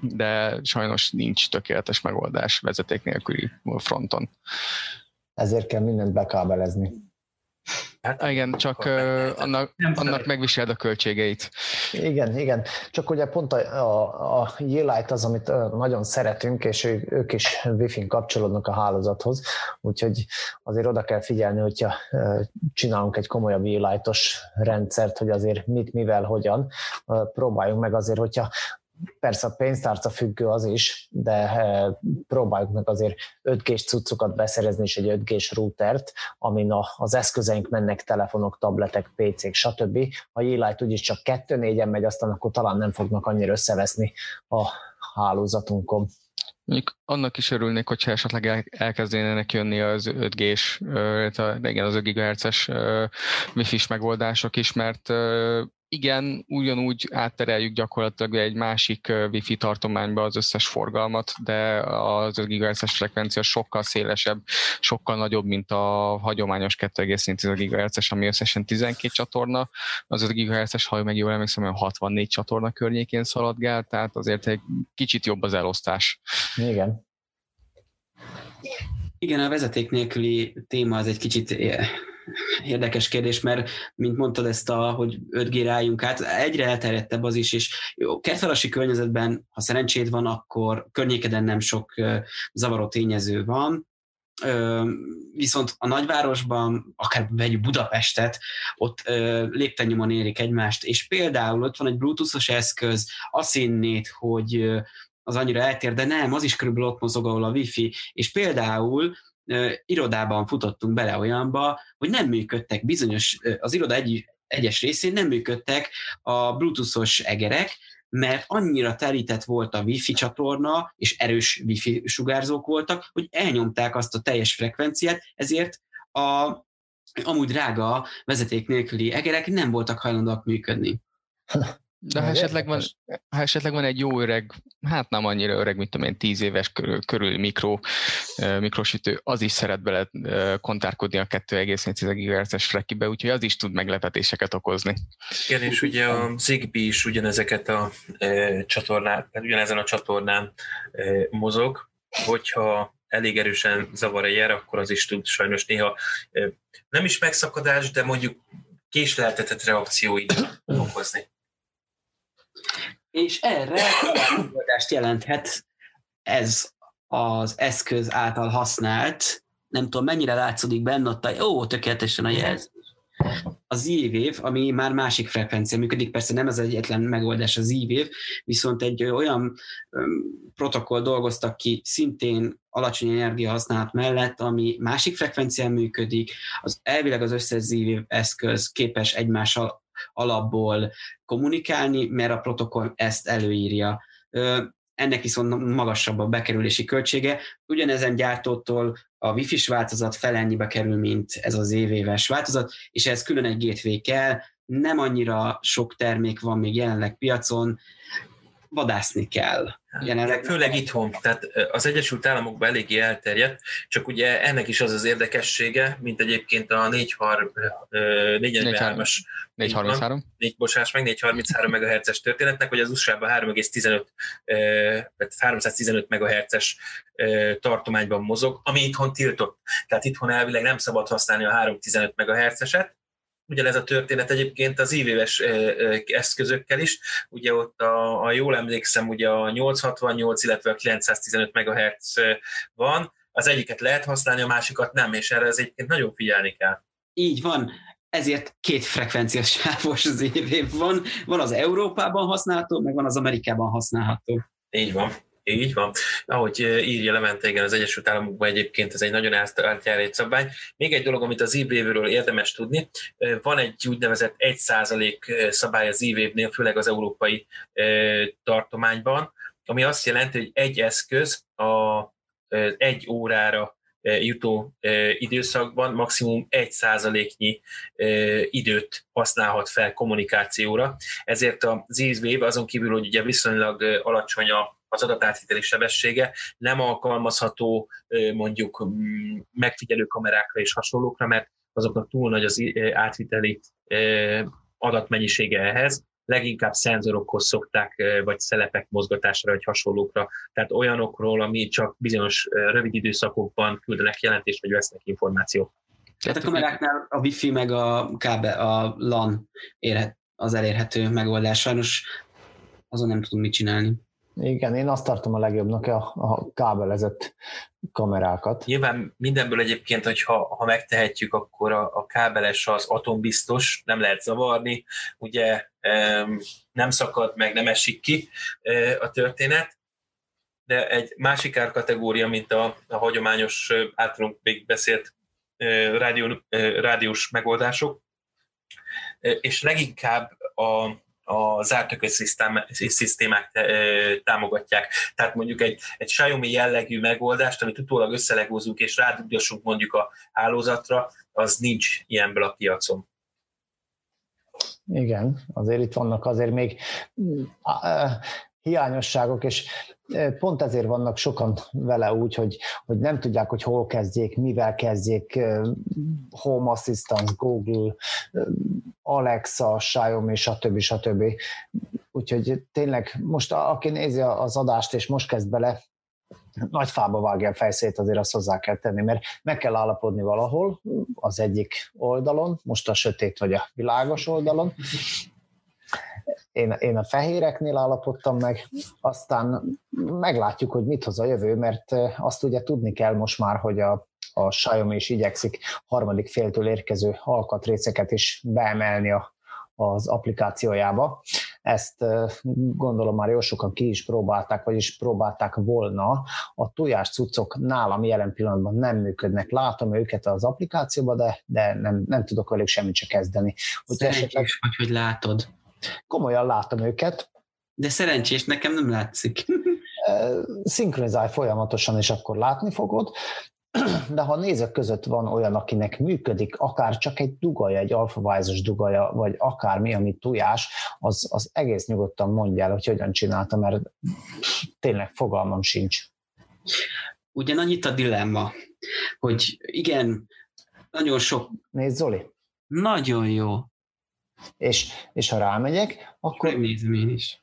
S7: de sajnos nincs tökéletes megoldás vezeték nélküli fronton.
S5: Ezért kell mindent bekábelezni.
S7: Hát, igen, csak uh, annak, annak megviseled a költségeit.
S5: Igen, igen. Csak ugye pont a, a, a Yeelight az, amit nagyon szeretünk, és ő, ők is Wi-Fi-n kapcsolódnak a hálózathoz, úgyhogy azért oda kell figyelni, hogyha csinálunk egy komolyabb Yeelightos rendszert, hogy azért mit, mivel, hogyan, próbáljunk meg azért, hogyha persze a pénztárca függő az is, de eh, próbáljuk meg azért 5G-s cuccokat beszerezni, és egy 5G-s routert, amin a, az eszközeink mennek, telefonok, tabletek, PC-k, stb. Ha Yeelight úgyis csak 2-4-en megy, aztán akkor talán nem fognak annyira összeveszni a hálózatunkon.
S7: Mondjuk annak is örülnék, hogyha esetleg elkezdenének jönni az 5G-s, igen, az 5 GHz-es wifi-s megoldások is, mert igen, ugyanúgy áttereljük gyakorlatilag egy másik wifi tartományba az összes forgalmat, de az 5 GHz-es frekvencia sokkal szélesebb, sokkal nagyobb, mint a hagyományos 2,4 GHz-es, ami összesen 12 csatorna. Az 5 GHz-es, ha meg jól emlékszem, 64 csatorna környékén szaladgál, tehát azért egy kicsit jobb az elosztás.
S5: Igen.
S4: Igen, a vezeték nélküli téma az egy kicsit érdekes kérdés, mert mint mondtad ezt a, hogy 5G rájunk át, egyre elterjedtebb az is, és jó, kertvalasi környezetben, ha szerencséd van, akkor környékeden nem sok zavaró tényező van, viszont a nagyvárosban, akár vegyük Budapestet, ott léptennyomon érik egymást, és például ott van egy bluetoothos eszköz, azt hinnét, hogy az annyira eltér, de nem, az is körülbelül ott mozog, ahol a wifi, és például irodában futottunk bele olyanba, hogy nem működtek bizonyos, az iroda egy, egyes részén nem működtek a bluetoothos egerek, mert annyira terített volt a wifi csatorna, és erős wifi sugárzók voltak, hogy elnyomták azt a teljes frekvenciát, ezért a amúgy drága vezeték nélküli egerek nem voltak hajlandóak működni.
S7: De ha esetleg, van, ha esetleg van egy jó öreg, hát nem annyira öreg, mint tudom én, tíz éves körül, körül mikro, mikrosütő, az is szeret bele kontárkodni a 2,4 GHz-es frekibe, úgyhogy az is tud meglepetéseket okozni.
S2: Igen, és ugye a Zigbee is ugyanezeket a e, csatornát, ugyanezen a csatornán e, mozog, hogyha elég erősen zavar a jel, akkor az is tud sajnos néha e, nem is megszakadás, de mondjuk késleltetett reakcióit okozni.
S4: És erre megoldást jelenthet ez az eszköz által használt, nem tudom mennyire látszódik benne ott a, ó, tökéletesen a jelzés. A Z-Wave, ami már másik frekvencia működik, persze nem ez egyetlen megoldás a Z-Wave, viszont egy olyan protokoll dolgoztak ki szintén alacsony energia használat mellett, ami másik frekvencián működik, az elvileg az összes Z-Wave eszköz képes egymással alapból kommunikálni, mert a protokoll ezt előírja. Ennek viszont magasabb a bekerülési költsége. Ugyanezen gyártótól a Wi-Fi-s változat felennyibe kerül, mint ez az évéves változat, és ez külön egy gateway kell, nem annyira sok termék van még jelenleg piacon, vadászni kell.
S2: Jelenleg főleg itthon, tehát az Egyesült Államokban eléggé elterjedt, csak ugye ennek is az az érdekessége, mint egyébként a 443-as
S7: 433?
S2: 4, bocsás, meg 433 MHz-es történetnek, hogy az USA-ban 3,15 315 MHz-es tartományban mozog, ami itthon tiltott. Tehát itthon elvileg nem szabad használni a 315 MHz-eset, ugyanez a történet egyébként az ívéves eszközökkel is, ugye ott a, a jól emlékszem, ugye a 868, illetve a 915 MHz van, az egyiket lehet használni, a másikat nem, és erre az egyébként nagyon figyelni kell.
S4: Így van, ezért két frekvenciás <laughs> sávos az van, van az Európában használható, meg van az Amerikában használható.
S2: Így van. Így van. Ahogy írja Levente, igen, az Egyesült Államokban egyébként ez egy nagyon átjárt szabvány. Még egy dolog, amit az e érdemes tudni, van egy úgynevezett 1% szabály az e főleg az európai tartományban, ami azt jelenti, hogy egy eszköz a egy órára jutó időszakban maximum 1%-nyi időt használhat fel kommunikációra. Ezért az e azon kívül, hogy ugye viszonylag alacsony a az adatátviteli sebessége nem alkalmazható mondjuk megfigyelő kamerákra és hasonlókra, mert azoknak túl nagy az átviteli adatmennyisége ehhez, leginkább szenzorokhoz szokták, vagy szelepek mozgatásra, vagy hasonlókra. Tehát olyanokról, ami csak bizonyos rövid időszakokban küldenek jelentést, vagy vesznek információt.
S4: Tehát a kameráknál a wifi meg a kábel, a LAN érhet, az elérhető megoldás. Sajnos azon nem tudunk mit csinálni.
S5: Igen, én azt tartom a legjobbnak a, a kábelezett kamerákat.
S2: Nyilván mindenből egyébként, hogyha ha megtehetjük, akkor a, a kábeles az atombiztos, nem lehet zavarni, ugye nem szakad meg, nem esik ki a történet, de egy másik árkategória, mint a, a hagyományos általunk még beszélt rádió, rádiós megoldások, és leginkább a, a zárt szisztémák támogatják. Tehát mondjuk egy, egy Xiaomi jellegű megoldást, amit utólag összelegózunk és rádugjassunk mondjuk a hálózatra, az nincs ilyenből a piacon.
S5: Igen, azért itt vannak azért még hiányosságok, és pont ezért vannak sokan vele úgy, hogy, hogy nem tudják, hogy hol kezdjék, mivel kezdjék, Home Assistant, Google, Alexa, Xiaomi, stb. stb. Úgyhogy tényleg most aki nézi az adást, és most kezd bele, nagy fába vágja a fejszét, azért azt hozzá kell tenni, mert meg kell állapodni valahol, az egyik oldalon, most a sötét vagy a világos oldalon, én, én a fehéreknél állapodtam meg, aztán meglátjuk, hogy mit hoz a jövő, mert azt ugye tudni kell most már, hogy a, a Xiaomi is igyekszik harmadik féltől érkező alkatrészeket is beemelni a, az applikációjába. Ezt gondolom már jó sokan ki is próbálták, vagyis próbálták volna. A tojás cuccok nálam jelen pillanatban nem működnek. Látom őket az applikációban, de, de nem, nem tudok velük semmit se kezdeni.
S4: Hogy esetleg... vagy, hogy látod.
S5: Komolyan látom őket.
S4: De szerencsés, nekem nem látszik. <laughs>
S5: Szinkronizálj folyamatosan, és akkor látni fogod. <clears throat> De ha nézők között van olyan, akinek működik, akár csak egy dugaja, egy alfavájzos dugaja, vagy akármi, ami tojás, az, az egész nyugodtan mondja el, hogy hogyan csinálta, mert tényleg fogalmam sincs.
S4: Ugyanannyit a dilemma, hogy igen, nagyon sok...
S5: Nézd, Zoli.
S4: Nagyon jó.
S5: És, és ha rámegyek, akkor...
S4: Megnézem én is.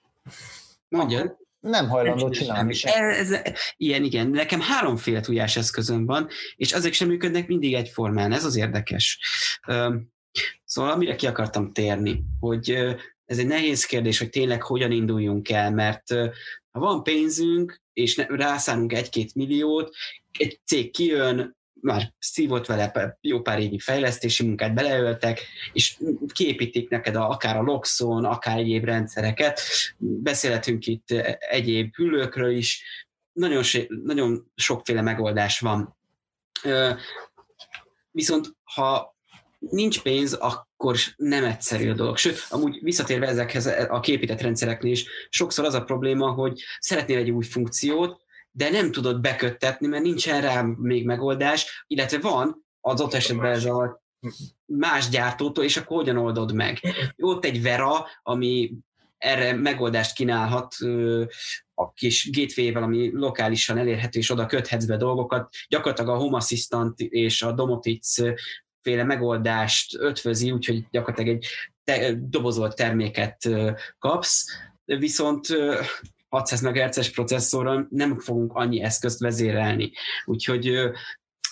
S4: Mondjad.
S5: Nem hajlandó csinálni
S4: sem. Ez, ez, ilyen, igen. Nekem háromféle tujás eszközöm van, és azok sem működnek mindig egyformán. Ez az érdekes. Szóval amire ki akartam térni, hogy ez egy nehéz kérdés, hogy tényleg hogyan induljunk el, mert ha van pénzünk, és rászánunk egy-két milliót, egy cég kijön, már szívott vele jó pár évi fejlesztési munkát beleöltek, és kiépítik neked a, akár a Loxon, akár egyéb rendszereket. Beszélhetünk itt egyéb hüllőkről is. Nagyon, nagyon sokféle megoldás van. Viszont ha nincs pénz, akkor nem egyszerű a dolog. Sőt, amúgy visszatérve ezekhez a képített rendszereknél is, sokszor az a probléma, hogy szeretnél egy új funkciót, de nem tudod beköttetni, mert nincsen rá még megoldás, illetve van az ott esetben ez a más gyártótól, és akkor hogyan oldod meg? Ott egy Vera, ami erre megoldást kínálhat a kis gateway-vel, ami lokálisan elérhető, és oda köthetsz be dolgokat. Gyakorlatilag a Home Assistant és a Domotic féle megoldást ötvözi, úgyhogy gyakorlatilag egy te, dobozolt terméket kapsz, viszont 600 MHz-es processzorral nem fogunk annyi eszközt vezérelni. Úgyhogy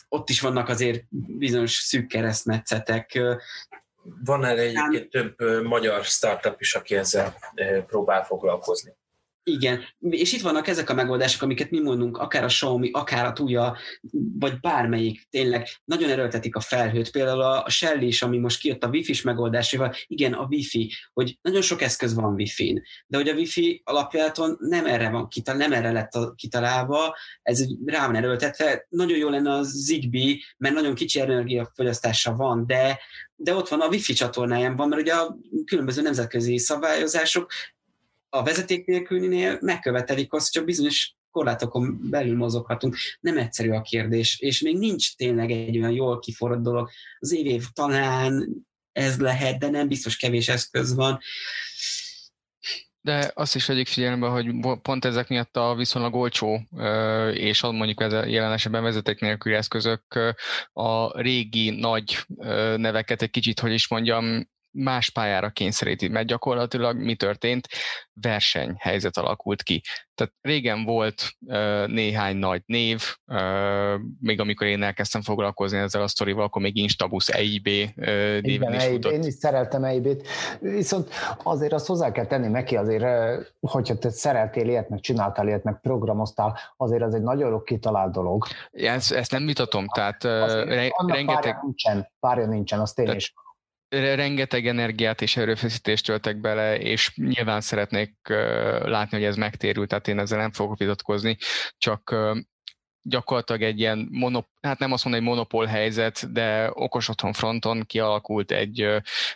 S4: ott is vannak azért bizonyos szűk keresztmetszetek.
S2: Van erre egyébként több magyar startup is, aki ezzel próbál foglalkozni.
S4: Igen, és itt vannak ezek a megoldások, amiket mi mondunk, akár a Xiaomi, akár a Tuya, vagy bármelyik tényleg nagyon erőltetik a felhőt. Például a Shell is, ami most kijött a Wi-Fi-s megoldásával, igen, a Wi-Fi, hogy nagyon sok eszköz van Wi-Fi-n, de hogy a Wi-Fi alapjáton nem erre van kitalálva, nem erre lett kitalálva, ez rá van erőltetve. Nagyon jó lenne a Zigbee, mert nagyon kicsi energiafogyasztása van, de de ott van a Wi-Fi csatornáján van, mert ugye a különböző nemzetközi szabályozások a vezeték nélkülinél megkövetelik azt, hogy csak bizonyos korlátokon belül mozoghatunk. Nem egyszerű a kérdés, és még nincs tényleg egy olyan jól kiforrott dolog. Az év, év talán ez lehet, de nem biztos kevés eszköz van.
S7: De azt is vegyük figyelembe, hogy pont ezek miatt a viszonylag olcsó, és mondjuk ez a jelen esetben vezeték nélküli eszközök a régi nagy neveket egy kicsit, hogy is mondjam, más pályára kényszeríti, mert gyakorlatilag mi történt? Versenyhelyzet alakult ki. Tehát régen volt uh, néhány nagy név, uh, még amikor én elkezdtem foglalkozni ezzel a sztorival, akkor még Instabus EIB uh, néven is
S5: futott. Én is szereltem EIB-t, viszont azért azt hozzá kell tenni neki azért, hogyha te szereltél ilyet, meg csináltál ilyet, meg programoztál, azért az egy nagyon jó kitalált dolog.
S7: Ezt, ezt nem vitatom, tehát uh, rengeteg... Párja
S5: nincsen, párja nincsen, azt én is
S7: rengeteg energiát és erőfeszítést töltek bele, és nyilván szeretnék látni, hogy ez megtérül, tehát én ezzel nem fogok vitatkozni, csak gyakorlatilag egy ilyen monop, hát nem azt mondom, egy monopól helyzet, de okos otthon fronton kialakult egy,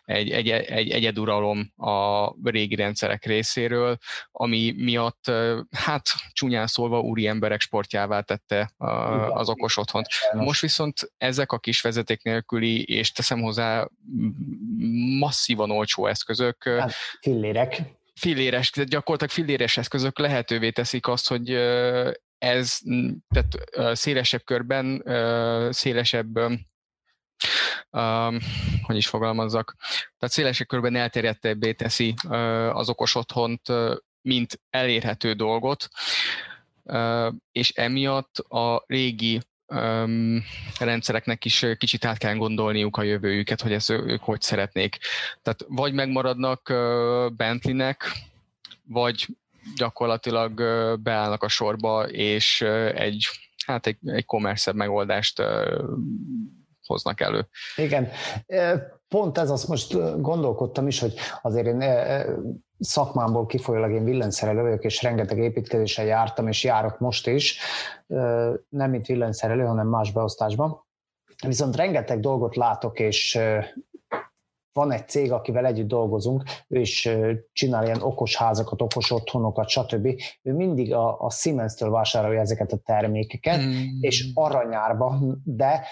S7: egy, egy, egy egyeduralom a régi rendszerek részéről, ami miatt, hát csúnyán szólva úri emberek sportjává tette az okos otthont. Most viszont ezek a kis vezeték nélküli, és teszem hozzá masszívan olcsó eszközök. Hát,
S5: fillérek
S7: filléres, gyakorlatilag filléres eszközök lehetővé teszik azt, hogy ez tehát szélesebb körben, szélesebb um, hogy is fogalmazzak, tehát szélesebb körben elterjedtebbé teszi az okos otthont, mint elérhető dolgot, és emiatt a régi rendszereknek is kicsit át kell gondolniuk a jövőjüket, hogy ezt ők hogy szeretnék. Tehát vagy megmaradnak uh, Bentleynek, vagy gyakorlatilag beállnak a sorba, és egy, hát egy, egy kommerszebb megoldást hoznak elő.
S5: Igen, pont ez azt most gondolkodtam is, hogy azért én szakmámból kifolyólag én villanyszerelő vagyok, és rengeteg építkezéssel jártam, és járok most is, nem mint villanyszerelő, hanem más beosztásban. Viszont rengeteg dolgot látok, és van egy cég, akivel együtt dolgozunk, ő is csinál ilyen okos házakat, okos otthonokat, stb. Ő mindig a, a Siemens-től vásárolja ezeket a termékeket, mm. és aranyárba, de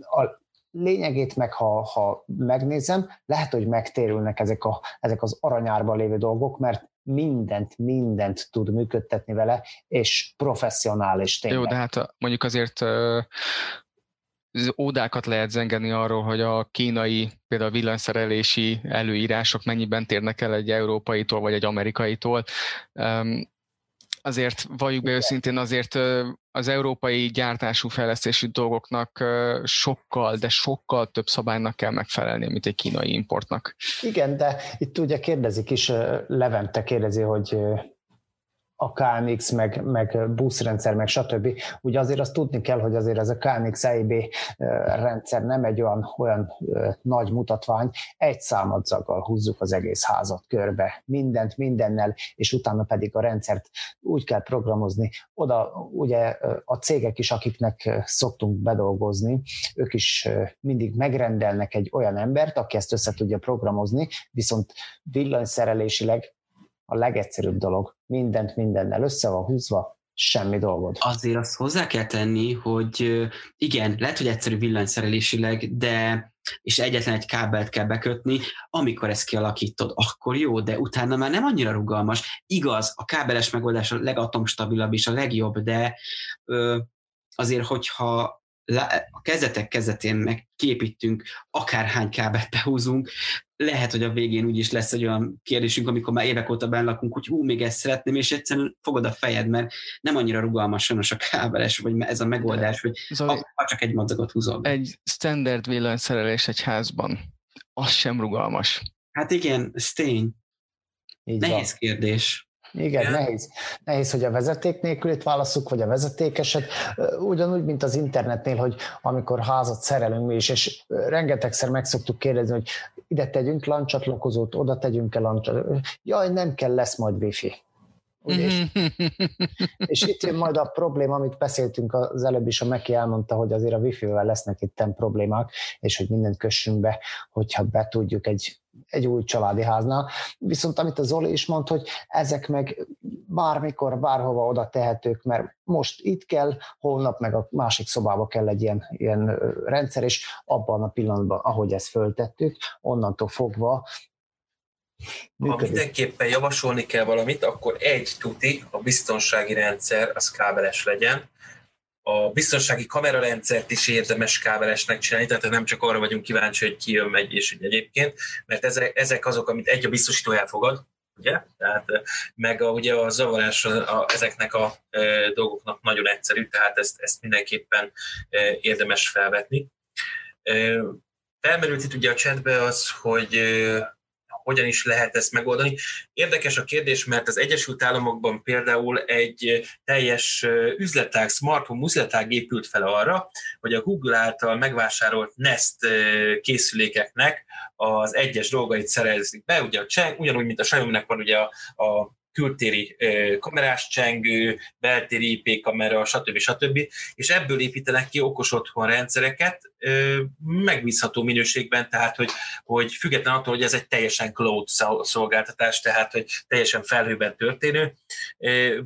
S5: a lényegét meg, ha, ha megnézem, lehet, hogy megtérülnek ezek, a, ezek az aranyárban lévő dolgok, mert mindent, mindent tud működtetni vele, és professzionális tényleg.
S7: Jó, de hát mondjuk azért ódákat lehet zengeni arról, hogy a kínai például villanyszerelési előírások mennyiben térnek el egy európaitól vagy egy amerikaitól. Azért valljuk be őszintén, azért az európai gyártású fejlesztésű dolgoknak sokkal, de sokkal több szabálynak kell megfelelni, mint egy kínai importnak.
S5: Igen, de itt ugye kérdezik is, Levente kérdezi, hogy a KNX, meg, meg buszrendszer, meg stb. Ugye azért azt tudni kell, hogy azért ez a KNX EIB rendszer nem egy olyan, olyan nagy mutatvány, egy számadzaggal húzzuk az egész házat körbe, mindent mindennel, és utána pedig a rendszert úgy kell programozni. Oda ugye a cégek is, akiknek szoktunk bedolgozni, ők is mindig megrendelnek egy olyan embert, aki ezt össze tudja programozni, viszont villanyszerelésileg a legegyszerűbb dolog. Mindent mindennel össze van húzva, semmi dolgod.
S4: Azért azt hozzá kell tenni, hogy igen, lehet, hogy egyszerű villanyszerelésileg, de és egyetlen egy kábelt kell bekötni, amikor ezt kialakítod, akkor jó, de utána már nem annyira rugalmas. Igaz, a kábeles megoldás a legatomstabilabb és a legjobb, de ö, azért, hogyha a kezetek kezetén meg képítünk, akárhány kábelt behúzunk, lehet, hogy a végén úgyis lesz egy olyan kérdésünk, amikor már évek óta benn lakunk, hogy ú, még ezt szeretném, és egyszerűen fogod a fejed, mert nem annyira rugalmas sajnos a kábeles, vagy ez a megoldás, hogy ha csak egy madzagot húzol.
S7: Egy standard villanyszerelés egy házban, az sem rugalmas.
S4: Hát igen, ez tény. Így Nehéz van. kérdés.
S5: Igen, Igen, nehéz. Nehéz, hogy a vezeték nélkülit válaszuk, vagy a vezetékeset. Ugyanúgy, mint az internetnél, hogy amikor házat szerelünk mi is, és rengetegszer meg szoktuk kérdezni, hogy ide tegyünk lancsatlakozót, oda tegyünk el lancsatlakozót. Jaj, nem kell, lesz majd wifi. Ugye? És, és itt jön majd a probléma, amit beszéltünk az előbb is, a Meki elmondta, hogy azért a wifi-vel lesznek itt problémák, és hogy mindent kössünk be, hogyha be tudjuk egy egy új családi háznál. Viszont amit a Zoli is mond, hogy ezek meg bármikor, bárhova oda tehetők, mert most itt kell, holnap meg a másik szobába kell egy ilyen, ilyen rendszer, és abban a pillanatban, ahogy ezt föltettük, onnantól fogva
S2: Működik. Ha mindenképpen javasolni kell valamit, akkor egy tuti, a biztonsági rendszer az kábeles legyen, a biztonsági kamerarendszert is érdemes kávelesnek csinálni, tehát nem csak arra vagyunk kíváncsi, hogy ki jön, megy, és hogy egyébként, mert ezek, ezek azok, amit egy a biztosító elfogad, ugye? Tehát meg a, ugye a zavarás a, a, ezeknek a e, dolgoknak nagyon egyszerű, tehát ezt, ezt mindenképpen e, érdemes felvetni. E, felmerült itt ugye a chatbe az, hogy e, hogyan is lehet ezt megoldani. Érdekes a kérdés, mert az Egyesült Államokban például egy teljes üzletág, smart home üzletág épült fel arra, hogy a Google által megvásárolt Nest készülékeknek az egyes dolgait szerezik be, ugye a Cseng, ugyanúgy, mint a Xiaomi-nek van ugye a, a kültéri kamerás csengő, beltéri IP kamera, stb. stb. És ebből építenek ki okos otthon rendszereket megbízható minőségben, tehát hogy, hogy független attól, hogy ez egy teljesen cloud szolgáltatás, tehát hogy teljesen felhőben történő.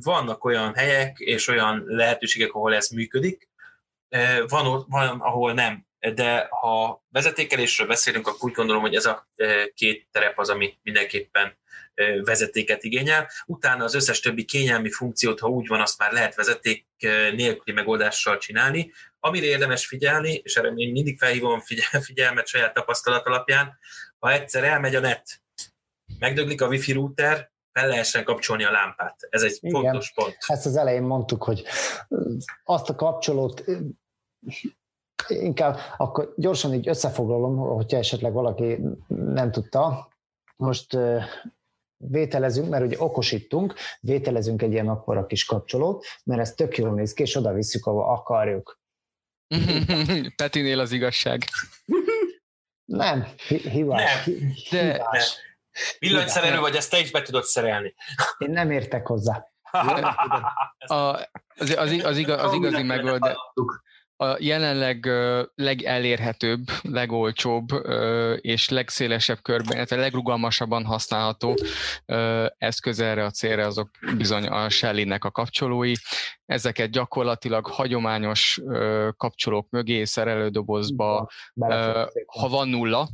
S2: Vannak olyan helyek és olyan lehetőségek, ahol ez működik, van, van ahol nem de ha vezetékelésről beszélünk, akkor úgy gondolom, hogy ez a két terep az, ami mindenképpen vezetéket igényel. Utána az összes többi kényelmi funkciót, ha úgy van, azt már lehet vezeték nélküli megoldással csinálni. Amire érdemes figyelni, és erre én mindig felhívom figyel, figyelmet saját tapasztalat alapján, ha egyszer elmegy a net, megdöglik a wifi router, fel lehessen kapcsolni a lámpát. Ez egy Igen. fontos pont.
S5: Ezt az elején mondtuk, hogy azt a kapcsolót inkább akkor gyorsan így összefoglalom, hogyha esetleg valaki nem tudta. Most vételezünk, mert ugye okosítunk, vételezünk egy ilyen akkora kis kapcsolót, mert ez tök jól néz ki, és oda visszük, ahova akarjuk. <laughs>
S7: Petinél az igazság. <laughs>
S5: Nem, hibás. Nem,
S2: de, hibás. Villanyszerelő vagy, ezt te is be tudod szerelni.
S5: Én nem értek hozzá. <laughs>
S7: a, az, az, az, az, igaz, az igazi megoldás a jelenleg legelérhetőbb, legolcsóbb és legszélesebb körben, illetve legrugalmasabban használható eszköz erre a célra azok bizony a Shelly-nek a kapcsolói. Ezeket gyakorlatilag hagyományos kapcsolók mögé, szerelődobozba, ha van nulla,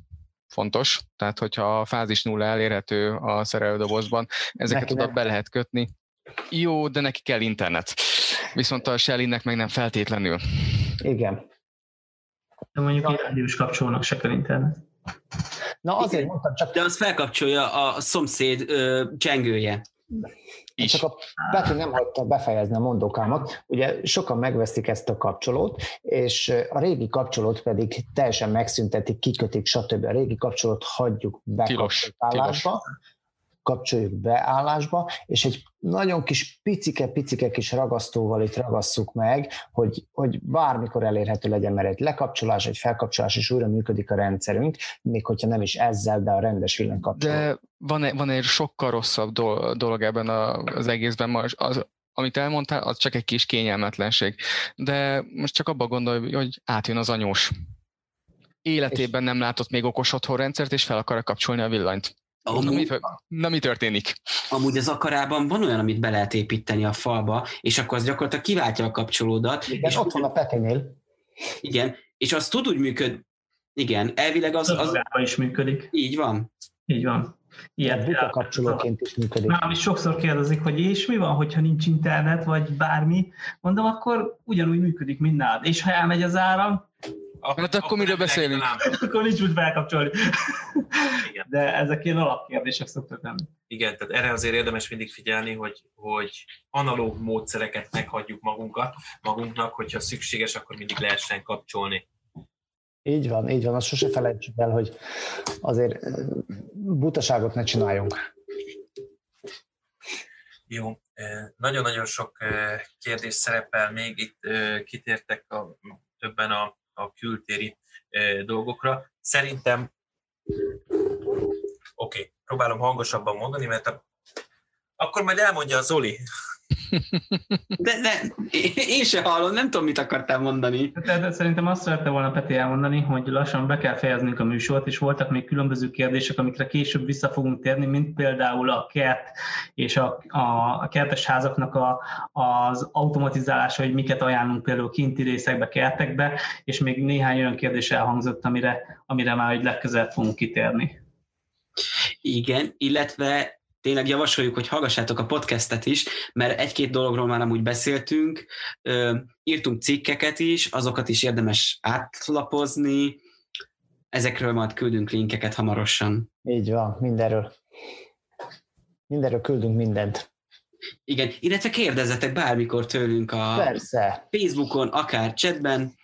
S7: fontos, tehát hogyha a fázis nulla elérhető a szerelődobozban, ezeket oda be lehet kötni. Jó, de neki kell internet. Viszont a Shelly-nek meg nem feltétlenül.
S5: Igen.
S3: De mondjuk egy rádiós kapcsolónak se kell internet.
S5: Na azért mondtam csak...
S4: De az felkapcsolja a szomszéd ö, csengője.
S5: Is. Csak a Pető nem hagyta befejezni a mondókámat. Ugye sokan megvesztik ezt a kapcsolót, és a régi kapcsolót pedig teljesen megszüntetik, kikötik, stb. A régi kapcsolót hagyjuk bekapcsolásba, kapcsoljuk be állásba, és egy nagyon kis picike-picike kis ragasztóval itt ragasszuk meg, hogy, hogy bármikor elérhető legyen, mert egy lekapcsolás, egy felkapcsolás, és újra működik a rendszerünk, még hogyha nem is ezzel, de a rendes villanykapcsoló.
S7: De van egy, van egy sokkal rosszabb dolog ebben az egészben, az, az, amit elmondtál, az csak egy kis kényelmetlenség. De most csak abba gondolj, hogy átjön az anyós. Életében nem látott még okos otthonrendszert, és fel akarja kapcsolni a villanyt. Amúgy, na, mi, na mi történik?
S4: Amúgy az akarában van olyan, amit be lehet építeni a falba, és akkor az gyakorlatilag kiváltja a kapcsolódat.
S5: Igen,
S4: és
S5: ott van a Petinél.
S4: Igen, és az tud úgy működni, igen, elvileg az...
S3: Az, az is működik.
S4: Így van.
S3: Így van.
S5: Ilyen buka kapcsolóként is működik.
S3: Már is sokszor kérdezik, hogy és mi van, hogyha nincs internet, vagy bármi. Mondom, akkor ugyanúgy működik, mint nálad. És ha elmegy az áram,
S7: akkor, hát akkor miről beszélünk?
S3: akkor nincs úgy felkapcsolni. Igen. De ezek ilyen alapkérdések szoktak lenni.
S2: Igen, tehát erre azért érdemes mindig figyelni, hogy, hogy analóg módszereket meghagyjuk magunkat, magunknak, hogyha szükséges, akkor mindig lehessen kapcsolni.
S5: Így van, így van, azt sose felejtsük el, hogy azért butaságot ne csináljunk.
S2: Jó, nagyon-nagyon sok kérdés szerepel még, itt kitértek a, többen a a kültéri dolgokra. Szerintem, oké, okay, próbálom hangosabban mondani, mert a, akkor majd elmondja a Zoli.
S4: De, de én se hallom, nem tudom, mit akartál mondani.
S3: De, de szerintem azt szerette volna Peti elmondani, hogy lassan be kell fejeznünk a műsort, és voltak még különböző kérdések, amikre később vissza fogunk térni, mint például a kert és a, a, a kertes házaknak a, az automatizálása, hogy miket ajánlunk például kinti részekbe, kertekbe, és még néhány olyan kérdés elhangzott, amire, amire már egy legközelebb fogunk kitérni.
S4: Igen, illetve tényleg javasoljuk, hogy hallgassátok a podcastet is, mert egy-két dologról már amúgy beszéltünk, írtunk cikkeket is, azokat is érdemes átlapozni, ezekről majd küldünk linkeket hamarosan.
S5: Így van, mindenről. Mindenről küldünk mindent.
S4: Igen, illetve kérdezzetek bármikor tőlünk a
S5: Persze.
S4: Facebookon, akár chatben.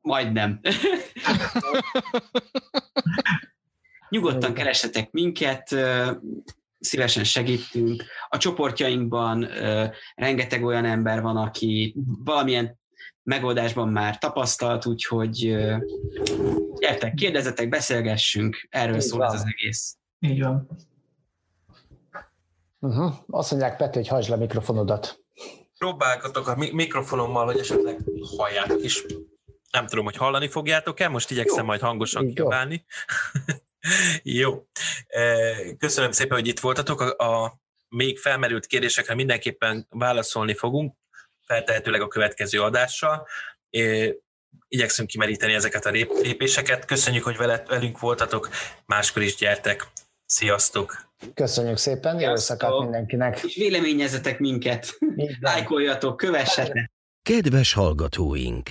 S4: Majdnem. <laughs> Nyugodtan keressetek minket, szívesen segítünk. A csoportjainkban rengeteg olyan ember van, aki valamilyen megoldásban már tapasztalt, úgyhogy gyertek, kérdezzetek, beszélgessünk, erről
S5: Így
S4: szól
S5: van.
S4: ez az egész.
S3: Így van.
S5: Uh-huh. Azt mondják, Peti, hogy hagyd le a mikrofonodat.
S2: Próbálgatok a mi- mikrofonommal, hogy esetleg halljátok is. Nem tudom, hogy hallani fogjátok-e, most igyekszem
S5: Jó.
S2: majd hangosan kiabálni. <laughs> Jó. Köszönöm szépen, hogy itt voltatok. A, a még felmerült kérdésekre mindenképpen válaszolni fogunk, feltehetőleg a következő adással. Igyekszünk kimeríteni ezeket a lép- lépéseket. Köszönjük, hogy veled, velünk voltatok. Máskor is gyertek. Sziasztok!
S5: Köszönjük szépen, jó éjszakát mindenkinek.
S4: És véleményezzetek minket, lájkoljatok, kövessetek.
S1: Kedves hallgatóink!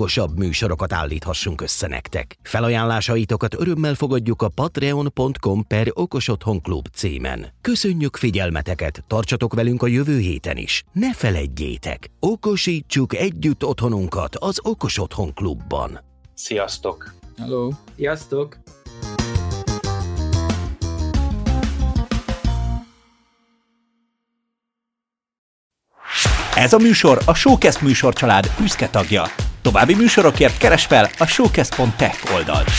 S1: okosabb műsorokat állíthassunk össze nektek. Felajánlásaitokat örömmel fogadjuk a patreon.com per okosotthon klub címen. Köszönjük figyelmeteket, tartsatok velünk a jövő héten is. Ne feledjétek, okosítsuk együtt otthonunkat az Okos Otthon Klubban.
S2: Sziasztok!
S7: Hello.
S4: Sziasztok!
S9: Ez a műsor a Showcast műsorcsalád büszke tagja. További műsorokért keres fel a showcast.tech oldalt.